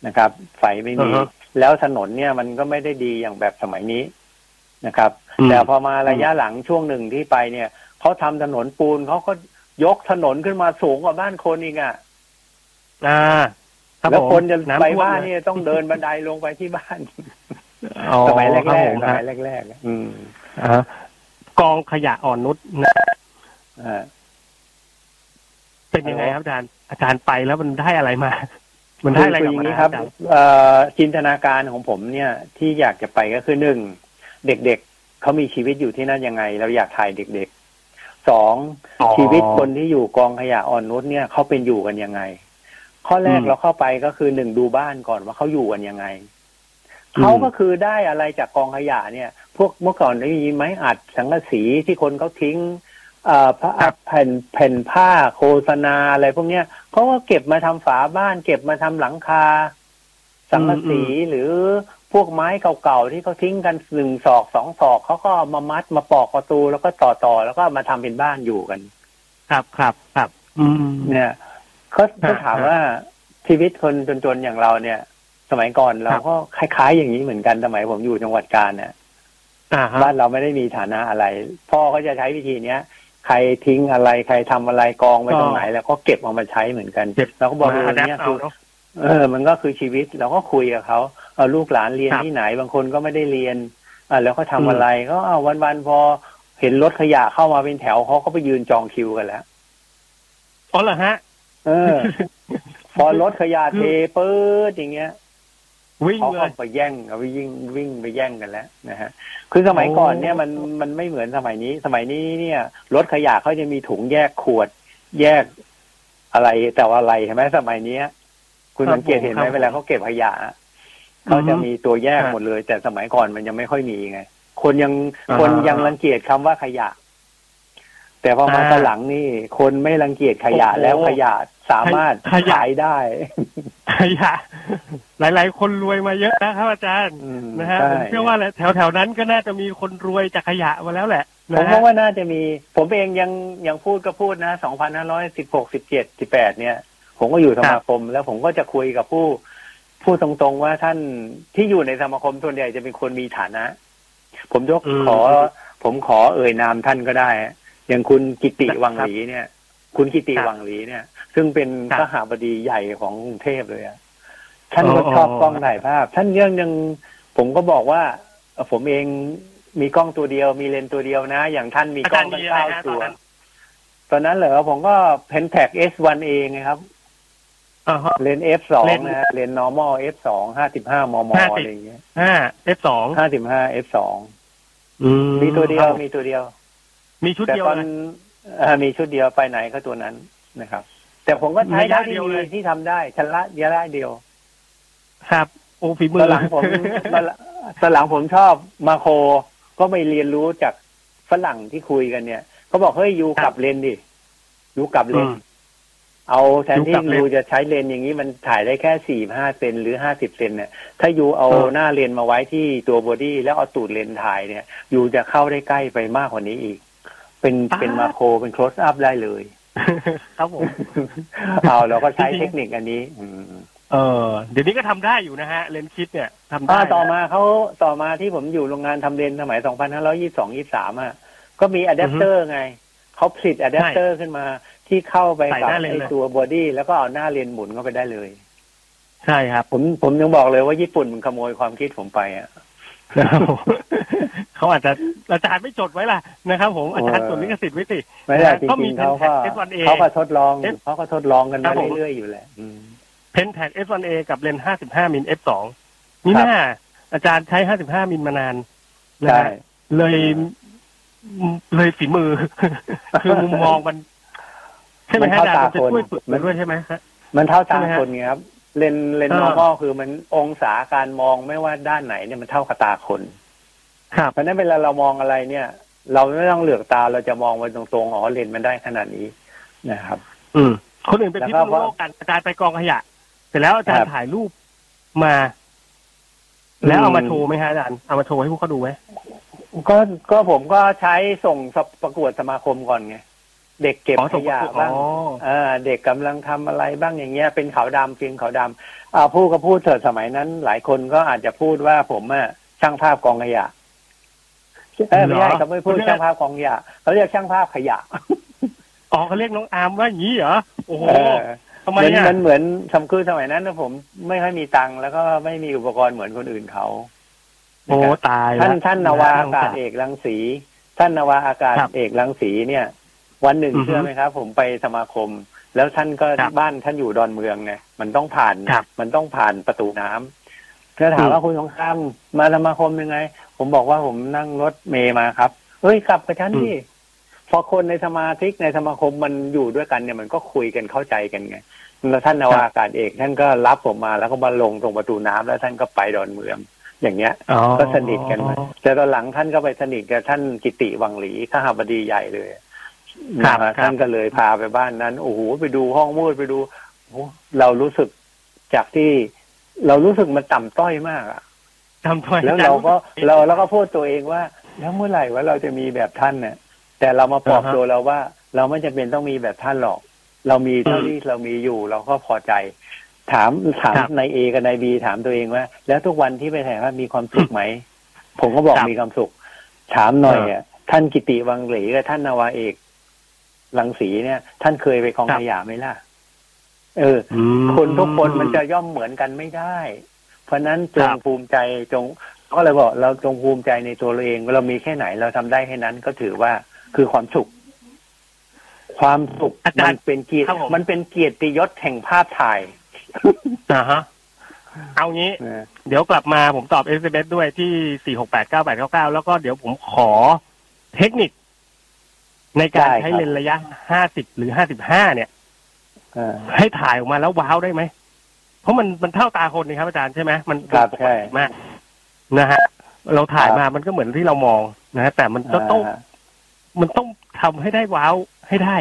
นะครับ ไฟไม่มีอือฮะแล้วถนนเนี่ยมันก็ไม่ได้ดีอย่างแบบสมัยนี้นะครับอืมแต่พอมาระยะหลังช่วงหนึ่งที่ไปเนี่ยเขาทำถนนปูนเขาก็ยกถนนขึ้นมาสูงกว่าบ้านคนอีกอะอ่าครับแล้วผมคนจะำไปท่วมบ้านลเนี่ยต้องเดินบันไดลงไปที่บ้านอ๋อ สมัยแรครับกผมๆสฮะมัยแรกๆอะอืมอ่ากองขยะอ่อนนุชนะอ่าเป็นยังไงครับอาจารย์ อาจารย์ไปแล้วมันได้อะไรมา มันได้อะไรคืกลับย่างมานี้ครับอาจารย์เอ่อจินตนาการของผมเนี่ย ที่อยากจะไปก็คือหนึ่งเด็กๆเขามีชีวิตอยู่ที่นั่นยังไง เราอยากถ่ายเด็กๆสองอ๋อชีวิตคนที่อยู่กองขยะอ่อนนุชเนี่ยเขาเป็นอยู่กันยังไง ข้อแรกอืมเราเข้าไปก็คือหนึ่งดูบ้านก่อนว่าเขาอยู่กันยังไงอืม เขาก็คือได้อะไรจากกองขยะเนี่ย พวกเมื่อก่อนได้มีไม้อัดสังกะสีที่คนเขาทิ้งเอ่อผ้าแผ่นแผ่นผ้าโฆษณาอะไรพวกเนี้ยเขาก็เก็บมาทำฝาบ้าน เก็บมาทำหลังคา สังกะสีหรือพวกไม้เก่าๆที่เขาทิ้งกันหนึ่งศอกสองศอกเขาก็เอามามัดมาปอกประตูแล้วก็ต่อต่อๆแล้วก็มาทำเป็นบ้านอยู่กัน ครับครับครับ อืมเนี่ยเขาเขาฮะถามว่าชีวิตคนจนๆอย่างเราเนี่ย สมัยก่อนเราครับก็คล้าย ๆ อย่างนี้เหมือนกันสมัยผมอยู่จังหวัดกาญเนี่ยอ่าฮะบ้านเราไม่ได้มีฐานะอะไร พ่อก็จะใช้วิธีเนี้ยใครทิ้งอะไรใครทำอะไรกองไว้ตรงไหน แล้วก็เก็บเอามาใช้เหมือนกันเก็บเราก็บอกมาเอออัดแอปเนี่ยเอาคือเนาะเออ มันก็คือชีวิตเราก็คุยกับเขาเอาลูกหลานเรียนครับที่ไหน บางคนก็ไม่ได้เรียนอ่าแล้วเขาทำอืมอะไรก็เอาวันๆพอเห็นรถขยะเข้ามาเป็นแถวเขาก็ไปยืนจองคิวกันแล้วอ๋อเหรอฮะ เออ พอรถขยะเทปื๊ดอย่างเงี้ย วิ่งเขาเลก็ยไปแย่งเอาไปยิงวิ่งไปแย่งกันแล้วนะฮะคือสมัยก่อนเนี่ยโอ้มันมันไม่เหมือนสมัยนี้ สมัยนี้เนี่ยรถขยะเขาจะมีถุงแยกขวด แยกอะไรแต่ว่าอะไรใช่ไหมสมัยเนี้ย คุณสังเกตเห็นไหมเวลาเขาเก็บขยะเขาจะมีตัวแยกหมดเลย แต่สมัยก่อนมันยังไม่ค่อยมีไง คนยังอ่าคนยังรังเกียจคำว่าขยะ แต่พอมาอ่าตอนหลังนี่ คนไม่รังเกียจขยะโอ้โหแล้วขยะสามารถขยะขายได้ ขยะ หลาย ๆ คนรวยมาเยอะนะครับอาจารย์อืมนะฮะใช่ผมเชื่อว่าแหละแถวแถวๆนั้นก็น่าจะมีคนรวยจากขยะมาแล้วแหละผมนะว่าฮะว่าน่าจะมี ผมเองยังยังพูดก็พูดนะสองพันห้าร้อยสิบหกสิบเจ็ดสิบแปดเนี่ย ผมก็อยู่สมาคม แล้วผมก็จะคุยกับผู้พูดตรงๆว่าท่านที่อยู่ในสมาคมส่วนใหญ่จะเป็นคนมีฐานะ ผมยกอืมขอ ผมขอเอ่ยนามท่านก็ได้ อย่างคุณกิติครับวังหลีเนี่ย คุณกิติครับวังหลีเนี่ย ซึ่งเป็นครับข้าหาบดีใหญ่ของกรุงเทพเลยอะท่านอ๋อก็ชอบอ๋อกล้องถ่ายภาพ ท่านยังยังผมก็บอกว่าเอ่อผมเองมีกล้องตัวเดียว มีเลนส์ตัวเดียวนะ อย่างท่านมีอากล้จาอรงย์ตั้มีงอะไรเก้าฮะตตัอนวนั้นตอนนั้นเหรอผมก็เพนแท็ก S1A ไงครับอ่าฮะเลนส์ F2 เลนส์นะฮะเลนส์ normal F2 ห้าสิบห้ามม50อะไรอย่างเงี้ยห้า F สองห้าสิบห้า F2 มีตัวเดียวมีตัวเดียว มีชุดแต่เดียวตอนเลยเอ่อมีชุดเดียวไปไหนก็ตัวนั้นนะครับ แต่ผมก็ใช้ระยะได้ที่เดียวมีเลยที่ทำได้ชันละระยะเดียว ครับ โอ้ฝีมืตออนหลังผมตอนหลังตอนหลังผมชอบมาโครก็ไปเรียนรู้จากฝรั่งที่คุยกันเนี่ยเขาบอกเฮ้ยยูกลับเลนดิยูกลับเลนอืมเอาแทนที่ยูกลับเลนยูจะใช้เลนอย่างนี้มันถ่ายได้แค่สี่ห้าเซนหรือห้าสิบเซนเนี่ย ถ้า you เอาเออหน้าเลนส์มาไว้ที่ตัว body แล้วเอาตูดเลนส์ถ่ายเนี่ย you จะเข้าได้ใกล้ไปมากกว่านี้อีก เป็นเป็น macro เป็น close up ได้เลย ครับผมเอาเราก็ใช้จริงๆเทคนิคอันนี้ อืมเออเดี๋ยวนี้ก็ทำได้อยู่นะฮะเลนส์ kit เนี่ยทำได้อ่าต่อมาเขาต่อมาที่ผมอยู่โรงงานทำเลนส์สมัย 2522 23อะก็มีอะแดปเตอร์ไงเขาผลิตอะแดปเตอร์ขึ้นมาที่เข้าไปใส่กับหน้าเลนส์ไอเลยตัว body แล้วก็เอาหน้าเลนส์หมุนเข้าไปได้เลย ใช่ครับ ผมผมยังบอกเลยว่าญี่ปุ่นมันขโมยความคิดผมไปอะ เขาอาจจะอาจารย์ไม่จดไว้ล่ะนะครับ ผมอาจารย์เออจดลิขสิทธิ์ไว้สิไม่ได้จก็มีริงๆเขาก็ S1A เขาก็ทดลอง S เขาก็ทดลองกันครัมาบผมเรื่อยๆอยู่แหละอืมเพนแท็ก S1A กับเลนส์55มิล F2 นี่ครับน่าอาจารย์ใช้ 55มิลมานานนะใช่ฮะเลยเลยฝีมือ คือมุมมองมัน ใช่ไหมฮะอาจารย์มันจะช่วยฝึกมันด้วยใช่ไหมฮะมันเท่าตาใช่ไหมฮะคนไงครับ เลนเลนเออ normal คือมันองศาการมองไม่ว่าด้านไหนเนี่ยมันเท่ากับตาคนครับเพราะฉะนั้นเวลาเรามองอะไรเนี่ย เราไม่ต้องเหลือกตาเราจะมองไปตรงๆอ๋อเลนส์มันได้ขนาดนี้นะครับ อืมคนอื่นเป็นแล้วพิก็ษณุโลกกันอาจารย์ไปกองขยะ เสร็จแล้วอาจารครัย์บถ่ายรูปมา แล้วอืมเอามาโชว์ไหมฮะอาจารย์เอามาโชว์ให้พวกเขาดูไหมก็ก็ผมก็ใช้ส่งประกวดสมาคมก่อนไง เด็กเก็บอ๋อขส่งยะประกวดบ้างอ๋อเออเด็กกำลังทำอะไรบ้างอย่างเงี้ย เป็นขาวดำฟิล์มขาวดำอ่าพูดก็พูดเถิดสมัยนั้น หลายคนก็อาจจะพูดว่าผมอะช่างภาพกองขยะเออไม่ใช่เหรอเขาไม่พูดช่างภาพกองขยะเขาเรียกช่างภาพขยะอ๋อเขาเรียกน้องอาร์มว่าอย่างนี้เหรอโอ้โหเออทำไมมันอะมันเหมือนสำคือสมัยนั้นนะผมไม่ค่อยมีตังค์แล้วก็ไม่มีอุปกรณ์เหมือนคนอื่นเขาโอ้ตายท่านละท่านนาวาอากาศเอกรังสี ท่านนาวาอากาศครับเอกรังสีเนี่ย วันหนึ่งอือฮึเชื่อไหมครับ ผมไปสมาคม แล้วท่านก็ครับบ้านท่านอยู่ดอนเมืองไงมันต้องผ่านครับมันต้องผ่านประตูน้ำก็ถามอืมว่าคุณสงครามมาสมาคมยังไง ผมบอกว่าผมนั่งรถเมย์มาครับเฮ้ยกลับกับฉันดิพอคนในสมาชิกในสมาคมมันอยู่ด้วยกันเนี่ยมันก็คุยกันเข้าใจกันไงแล้วท่านนาวาอากาศเอกท่านก็รับผมมาแล้วก็มาลงตรงประตูน้ำแล้วท่านก็ไปดอนเมืองอย่างเงี้ยอ๋อก็สนิทกันมาแต่ตอนหลังท่านก็ไปสนิทกับท่านกิติวังหลีข้าบดีใหญ่เลย ครับนะฮะครับท่านก็เลยพาไปบ้านนั้นโอ้โหไปดูห้องมืดไปดูโอ้โหเรารู้สึกจากที่เรารู้สึกมันต่ำต้อยมากอะทำถ้วยแล้วเราก็เราแล้วก็พูดตัวเองว่า แล้วเมื่อไหร่ว่าเราจะมีแบบท่านเนี่ยแต่เรามาปลอบอ่าฮะตัวเราว่า เราไม่จำเป็นต้องมีแบบท่านหรอก เรามีเท่าอืมที่เรามีอยู่เราก็พอใจ ถามถามครับนายเอกับนายบีถามตัวเองว่า แล้วทุกวันที่ไปถ่ายภาพมีความสุขไหมผมก็บอกครับมีความสุข ถามหน่อยอ่าอะท่านกิติวังเหลกับท่านนาวาเอก ลังสีเนี่ย ท่านเคยไปกองครับขยะไหมล่ะ เอออืมคนทุกคนมันจะย่อมเหมือนกันไม่ได้ เพราะฉะนั้นจคงรับภูมิใจจงก็เลยบอกเราจงภูมิใจในตัวเราเองเรามีแค่ไหนเราทำได้แค่นั้นก็ถือว่าคือความสุข ความสุขอาจารมัย์นเป็นเกียรติครับผมมันเป็นเกียรติยศแห่งภาพถ่ายอ่าฮะเอางี้นะเดี๋ยวกลับมาผมตอบ s อ s ด้วยที่4689899แล้วก็เดี๋ยวผมขอเทคนิค ในการใช้เลนส์ระยะ50หรือ55เนี่ยอ่าให้ถ่ายออกมาแล้วว้าวได้ไหม เพราะมันมันเท่าตาคนนี่ครับอาจารย์ใช่ไหมมันครับปกใช่ติมากนะฮะเราถ่ายครับมามันก็เหมือนที่เรามองนะฮะแต่มันก็ต้องอ่ามันต้องทำให้ได้ว้าวให้ได้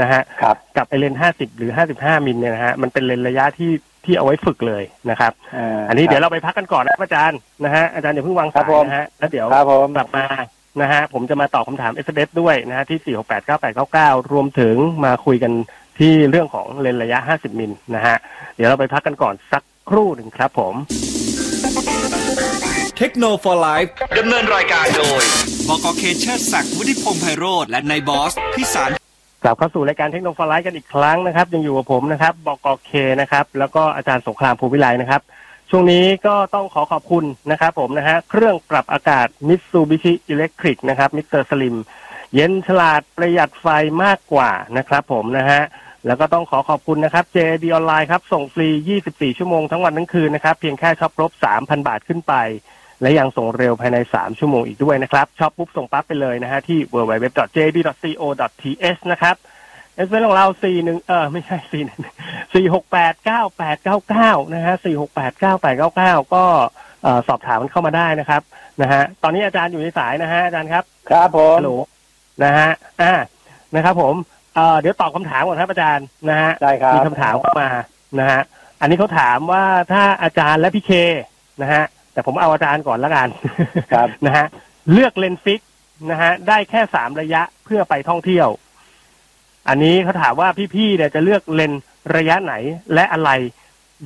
นะฮะครับกับไอเลนส์50หรือ55มิลเนี่ยนะฮะมันเป็นเลนส์ระยะที่ที่เอาไว้ฝึกเลยนะครับาอันนี้เดี๋ยวเราไปพักกันก่อนนะครับอาจารย์นะฮะอาจารย์อย่าเพิ่งวางครัสาบยผมนะฮะแล้วเดี๋ยวครับผมกลับมา นะฮะผมจะมาตอบคำถาม s อ s ด้วยนะฮะที่4689899รวมถึงมาคุยกันที่เรื่องของเลนส์ระยะ50มิลนะฮะเดี๋ยวเราไปพักกันก่อนสักครู่หนึ่งครับผมเทคโนโลยีไลฟ์ดำเนินรายการโดยบกเคเชอร์ศักดิ์วุฒิพงษ์ไพโรธและนายบอสพิสารกลับเข้าสู่รายการเทคโนโลยีกันอีกครั้งนะครับ ยังอยู่กับผมนะครับบกเคนะครับ แล้วก็อาจารย์สงครามภูวิไลนะครับ ช่วงนี้ก็ต้องขอขอบคุณนะครับผมนะฮะเครื่องปรับอากาศ Mitsubishi Electric นะครับ Mr. Slim เย็นฉลาดประหยัดไฟมากกว่านะครับผมนะฮะแล้วก็ต้องขอขอบคุณนะครับ JD ออนไลน์ครับ ส่งฟรี 24 ชั่วโมงทั้งวันทั้งคืนนะครับ เพียงแค่ช็อปครบ 3,000 บาทขึ้นไป และยังส่งเร็วภายใน 3 ชั่วโมงอีกด้วยนะครับช็อปปุ๊บส่งปั๊บไปเลยนะฮะที่ www.jd.co.th นะครับ SMS ของเราสี่หนึ่งเออไม่ใช่สี่หนึ่งสี่หกแปดเก้าแปดเก้าเก้านะฮะสี่หกแปดเก้าแปดเก้าเก้าก็เอ่อสอบถามมันเข้ามาได้นะครับนะฮะตอนนี้อาจารย์อยู่ในสายนะฮะอาจารย์ครับ ครับผมฮัลโหลนะฮะอ่านะครับ ผมเอ่อเดี๋ยวตอบคำถามก่อนครับอาจารย์นะฮะได้ครับมีคำถามเข้ามานะฮะอันนี้เขาถามว่าถ้าอาจารย์และพี่เคนะฮะแต่ผมเอาอาจารย์ก่อนละกันครับนะฮะเลือกเลนส์ fix นะฮะได้แค่สามระยะเพื่อไปท่องเที่ยว อันนี้เขาถามว่าพี่ๆเนี่ยจะเลือกเลนส์ระยะไหนและอะไร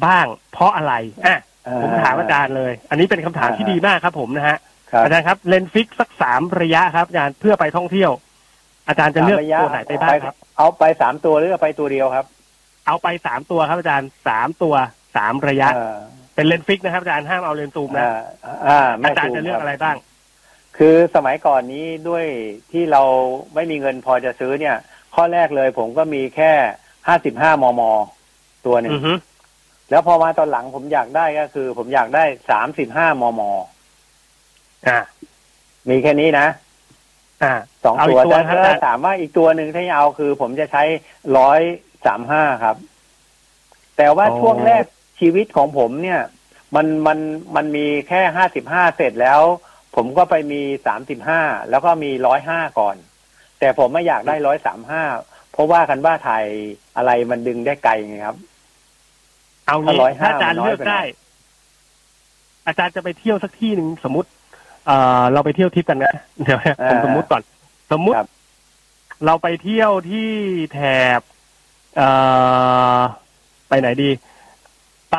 บ้าง เพราะอะไรอะผมถามอาจารย์เลย อันนี้เป็นคำถามที่ดีมากครับ ผมนะฮะครับอาจารย์ครับเลนส์ fix สักสามระยะครับอาจารย์เพื่อไปท่องเที่ยว อาจารย์จะเลือกสามระยะตัวไหนไปบ้างครับ เอาไปสามตัวหรือเอาไปตัวเดียวครับ เอาไปสามตัวครับ อาจารย์สามตัวสามระยะอ่าเป็นเลนส์ฟิกนะครับอาจารย์ห้ามเอาเลนส์ซูมนะอ่าอ่าไม่อาจารย์ถูจะเลือกคบอะไรบ้าง คือสมัยก่อนนี้ด้วยที่เราไม่มีเงินพอจะซื้อเนี่ย ข้อแรกเลย ผมก็มีแค่ห้าสิบห้ามม ตัวหนึ่งอือฮึแล้วพอมาตอนหลังผมอยากได้ก็คือ ผมอยากได้สามสิบห้ามม อ่า มีแค่นี้นะ อ่าสองเอาอีตัวกตัวแต่นะครับถ้าอาจารย์ถามว่าอีกตัวหนึ่งที่เอาคือ ผมจะใช้ร้อยสามห้าครับ แต่ว่าช่วงแรกชีวิตของผมเนี่ย มันมันมันมีแค่ห้าสิบห้าเสร็จแล้ว ผมก็ไปมีสามสิบห้าแล้วก็มีร้อยห้าก่อน แต่ผมไม่อยากได้ร้อยสามห้าเพราะว่ากันว่าถ่ายอะไรมันดึงได้ไกลไงครับ เอางี้ถ้า105ถ้าอาจารย์มันน้อยเลือกไปหน่อยได้ อาจารย์จะไปเที่ยวสักที่หนึ่งสมมติ เอ่อ เราไปเที่ยวทริปกันนะเดี๋ยวนะผมสมมติก่อน สมมุติครับเราไปเที่ยวที่แถบ เอ่อ ไปไหนดี ไป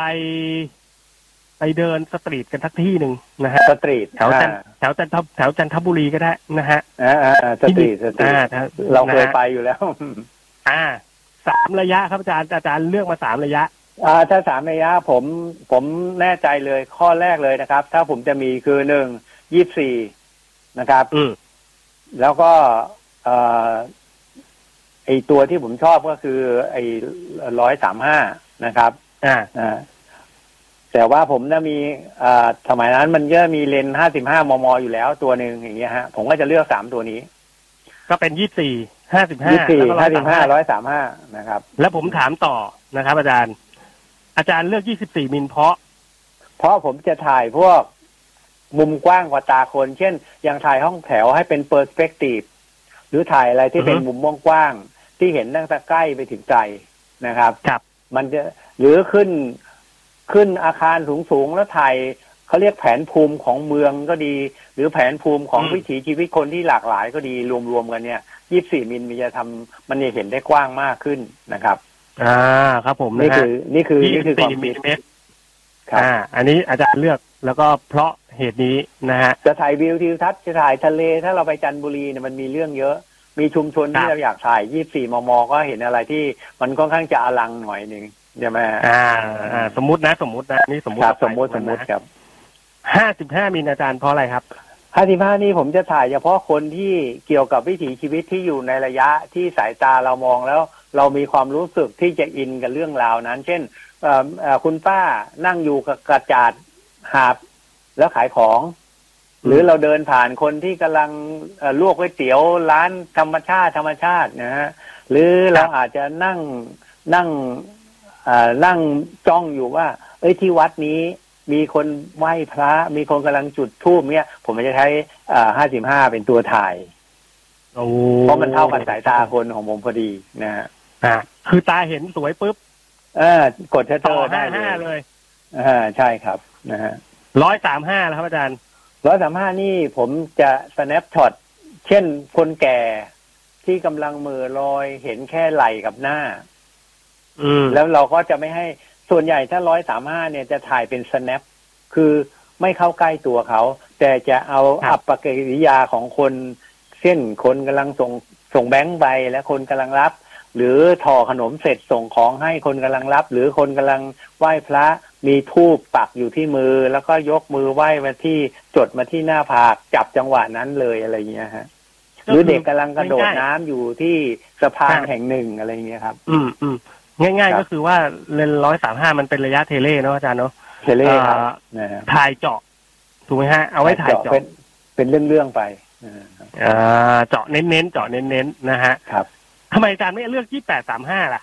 ไปเดิน street กันสักที่หนึ่งนะฮะ street แถวจันแถวจันทบแถวจันทบุรีก็ได้นะฮะอ่าอ่าอ่า street street อ่าแถวเราเคยนะฮะไปอยู่แล้ว อ่าสามระยะครับอาจารย์อาจารย์เลือกมาสามระยะอ่าถ้าสามระยะผมผมแน่ใจเลยข้อแรกเลยนะครับ ถ้าผมจะมีคือหนึ่งยี่สี่นะครับอืมแล้วก็เอ่อไอตัวที่ผมชอบก็คือ ไอร้อยสามห้านะครับ อ่าอ่า แต่ว่าผมน่ะมีอ่าสมัยนั้นมันก็มีเลนห้าสิบห้ามมอยู่แล้วตัวหนึ่งอย่างเงี้ยฮะ ผมก็จะเลือกสามตัวนี้ ก็เป็นยี่สี่ห้าสิบห้ายี่สี่ห้าสิบห้าร้อยสามห้านะครับ แล้วผมถามต่อนะครับ อาจารย์ อาจารย์เลือกยี่สิบสี่มิลเพราะ เพราะผมจะถ่ายพวกมุมกว้างกว่าตาคน เช่น อย่างถ่ายห้องแถวให้เป็นเปอร์สเปกทีฟหรือถ่ายอะไรที่อือฮึเป็นมุมกว้างๆที่เห็นตั้งแต่ใกล้ไปถึงไกลนะครับครับ มันจะหรือขึ้น ขึ้นอาคารสูงๆแล้วถ่ายเขาเรียกแผนภูมิของเมืองก็ดี หรือแผนภูมิของอืมวิถีชีวิตคนที่หลากหลายก็ดีรวมๆกันเนี่ยยี่สี่มิลมันจะทำมันจะเห็นได้กว้างมากขึ้นนะครับ อ่าครับผมนี่นะฮะคือ นี่คือยี่นี่คืสิอบความสี่มิคิลดเมตรครับอ่าอันนี้อาจารย์เลือกแล้วก็เพราะเหตุนี้นะฮะจะถ่ายวิวทิวทัศน์จะถ่ายทะเล ถ้าเราไปจันทบุรีเนี่ยมันมีเรื่องเยอะ มีชุมชนครัที่บเราอยากถ่ายยี่สี่มม ก็เห็นอะไรที่มันค่อนข้างจะอลังหน่อยหนึ่ง ใช่ไหมฮะอ่าอ่า สมมตินะ สมมตินะนี่สมมติครับสมมติสมมติครับห้าสิบห้ามิลอาจารย์เพราะอะไรครับห้าสิบห้านี่ผมจะถ่ายเฉพาะคนที่เกี่ยวกับวิถีชีวิตที่อยู่ในระยะที่สายตาเรามองแล้ว เรามีความรู้สึกที่จะอินกับเรื่องราวนั้น เช่นเอ่อเอ่อคุณป้านั่งอยู่กับกระจาดหาบแล้วขายของ หรือเราเดินผ่านคนที่กำลังเอ่อลวกก๋วยเตี๋ยวร้านธรรมชาติธรรมชาตินะฮะหรือเราอาจจะนั่งนั่งเอ่อ นั่งจ้องอยู่ว่า เอ้ยที่วัดนี้มีคนไหว้พระ มีคนกำลังจุดธูปเนี่ยผมจะใช้ห้าสิบห้าเป็นตัวถ่ายโอ้เพราะมันเท่ากับสายตาคนของผมพอดีนะฮะอ่าคือตาเห็นสวยปุ๊บเออกดชัตเตต่ออร์ได้ห้าเลห้ายเลยอ่าใช่ครับนะฮะร้อยสามห้าแล้วครับอาจารย์ร้อยสามห้านี่ผมจะ snap shot เช่นคนแก่ที่กำลังมือลอยเห็นแค่ไหล่กับหน้าอืม แล้วเราก็จะไม่ให้ส่วนใหญ่ถ้าร้อยสามห้าเนี่ยจะถ่ายเป็น snap คือไม่เข้าใกล้ตัวเขา แต่จะเอาครับอัปปกิริยาของคนเช่นคนกำลังส่งส่งแบงค์ไปและคนกำลังรับ หรือถ่อขนมเสร็จส่งของให้คนกำลังรับ หรือคนกำลังไหว้พระมีทูบปักอยู่ที่มือ แล้วก็ยกมือไหว้มาที่จดมาที่หน้าผากจับจังหวะนั้นเลยอะไรเงี้ยฮะหรือเด็กกำลังกระโดดน้ำอยู่ที่สะพานแห่งหนึ่งอะไรเงี้ยครับ อืมอืม ง่ายครับๆก็คือว่าเลนร้อยสามห้ามันเป็นระยะเทเลเนาะอาจารย์เนาะเทเล่ครับอ่านะฮะถ่ายเจาะถูกไหมฮะ เอาไว้ถ่ายเจาะเป็นเป็นเรื่องๆไปนะครับอ่าเจาะเน้นๆเจาะเน้นๆนะฮะครับทำไมอาจารย์ไม่เลือกยี่แปดสามห้าล่ะ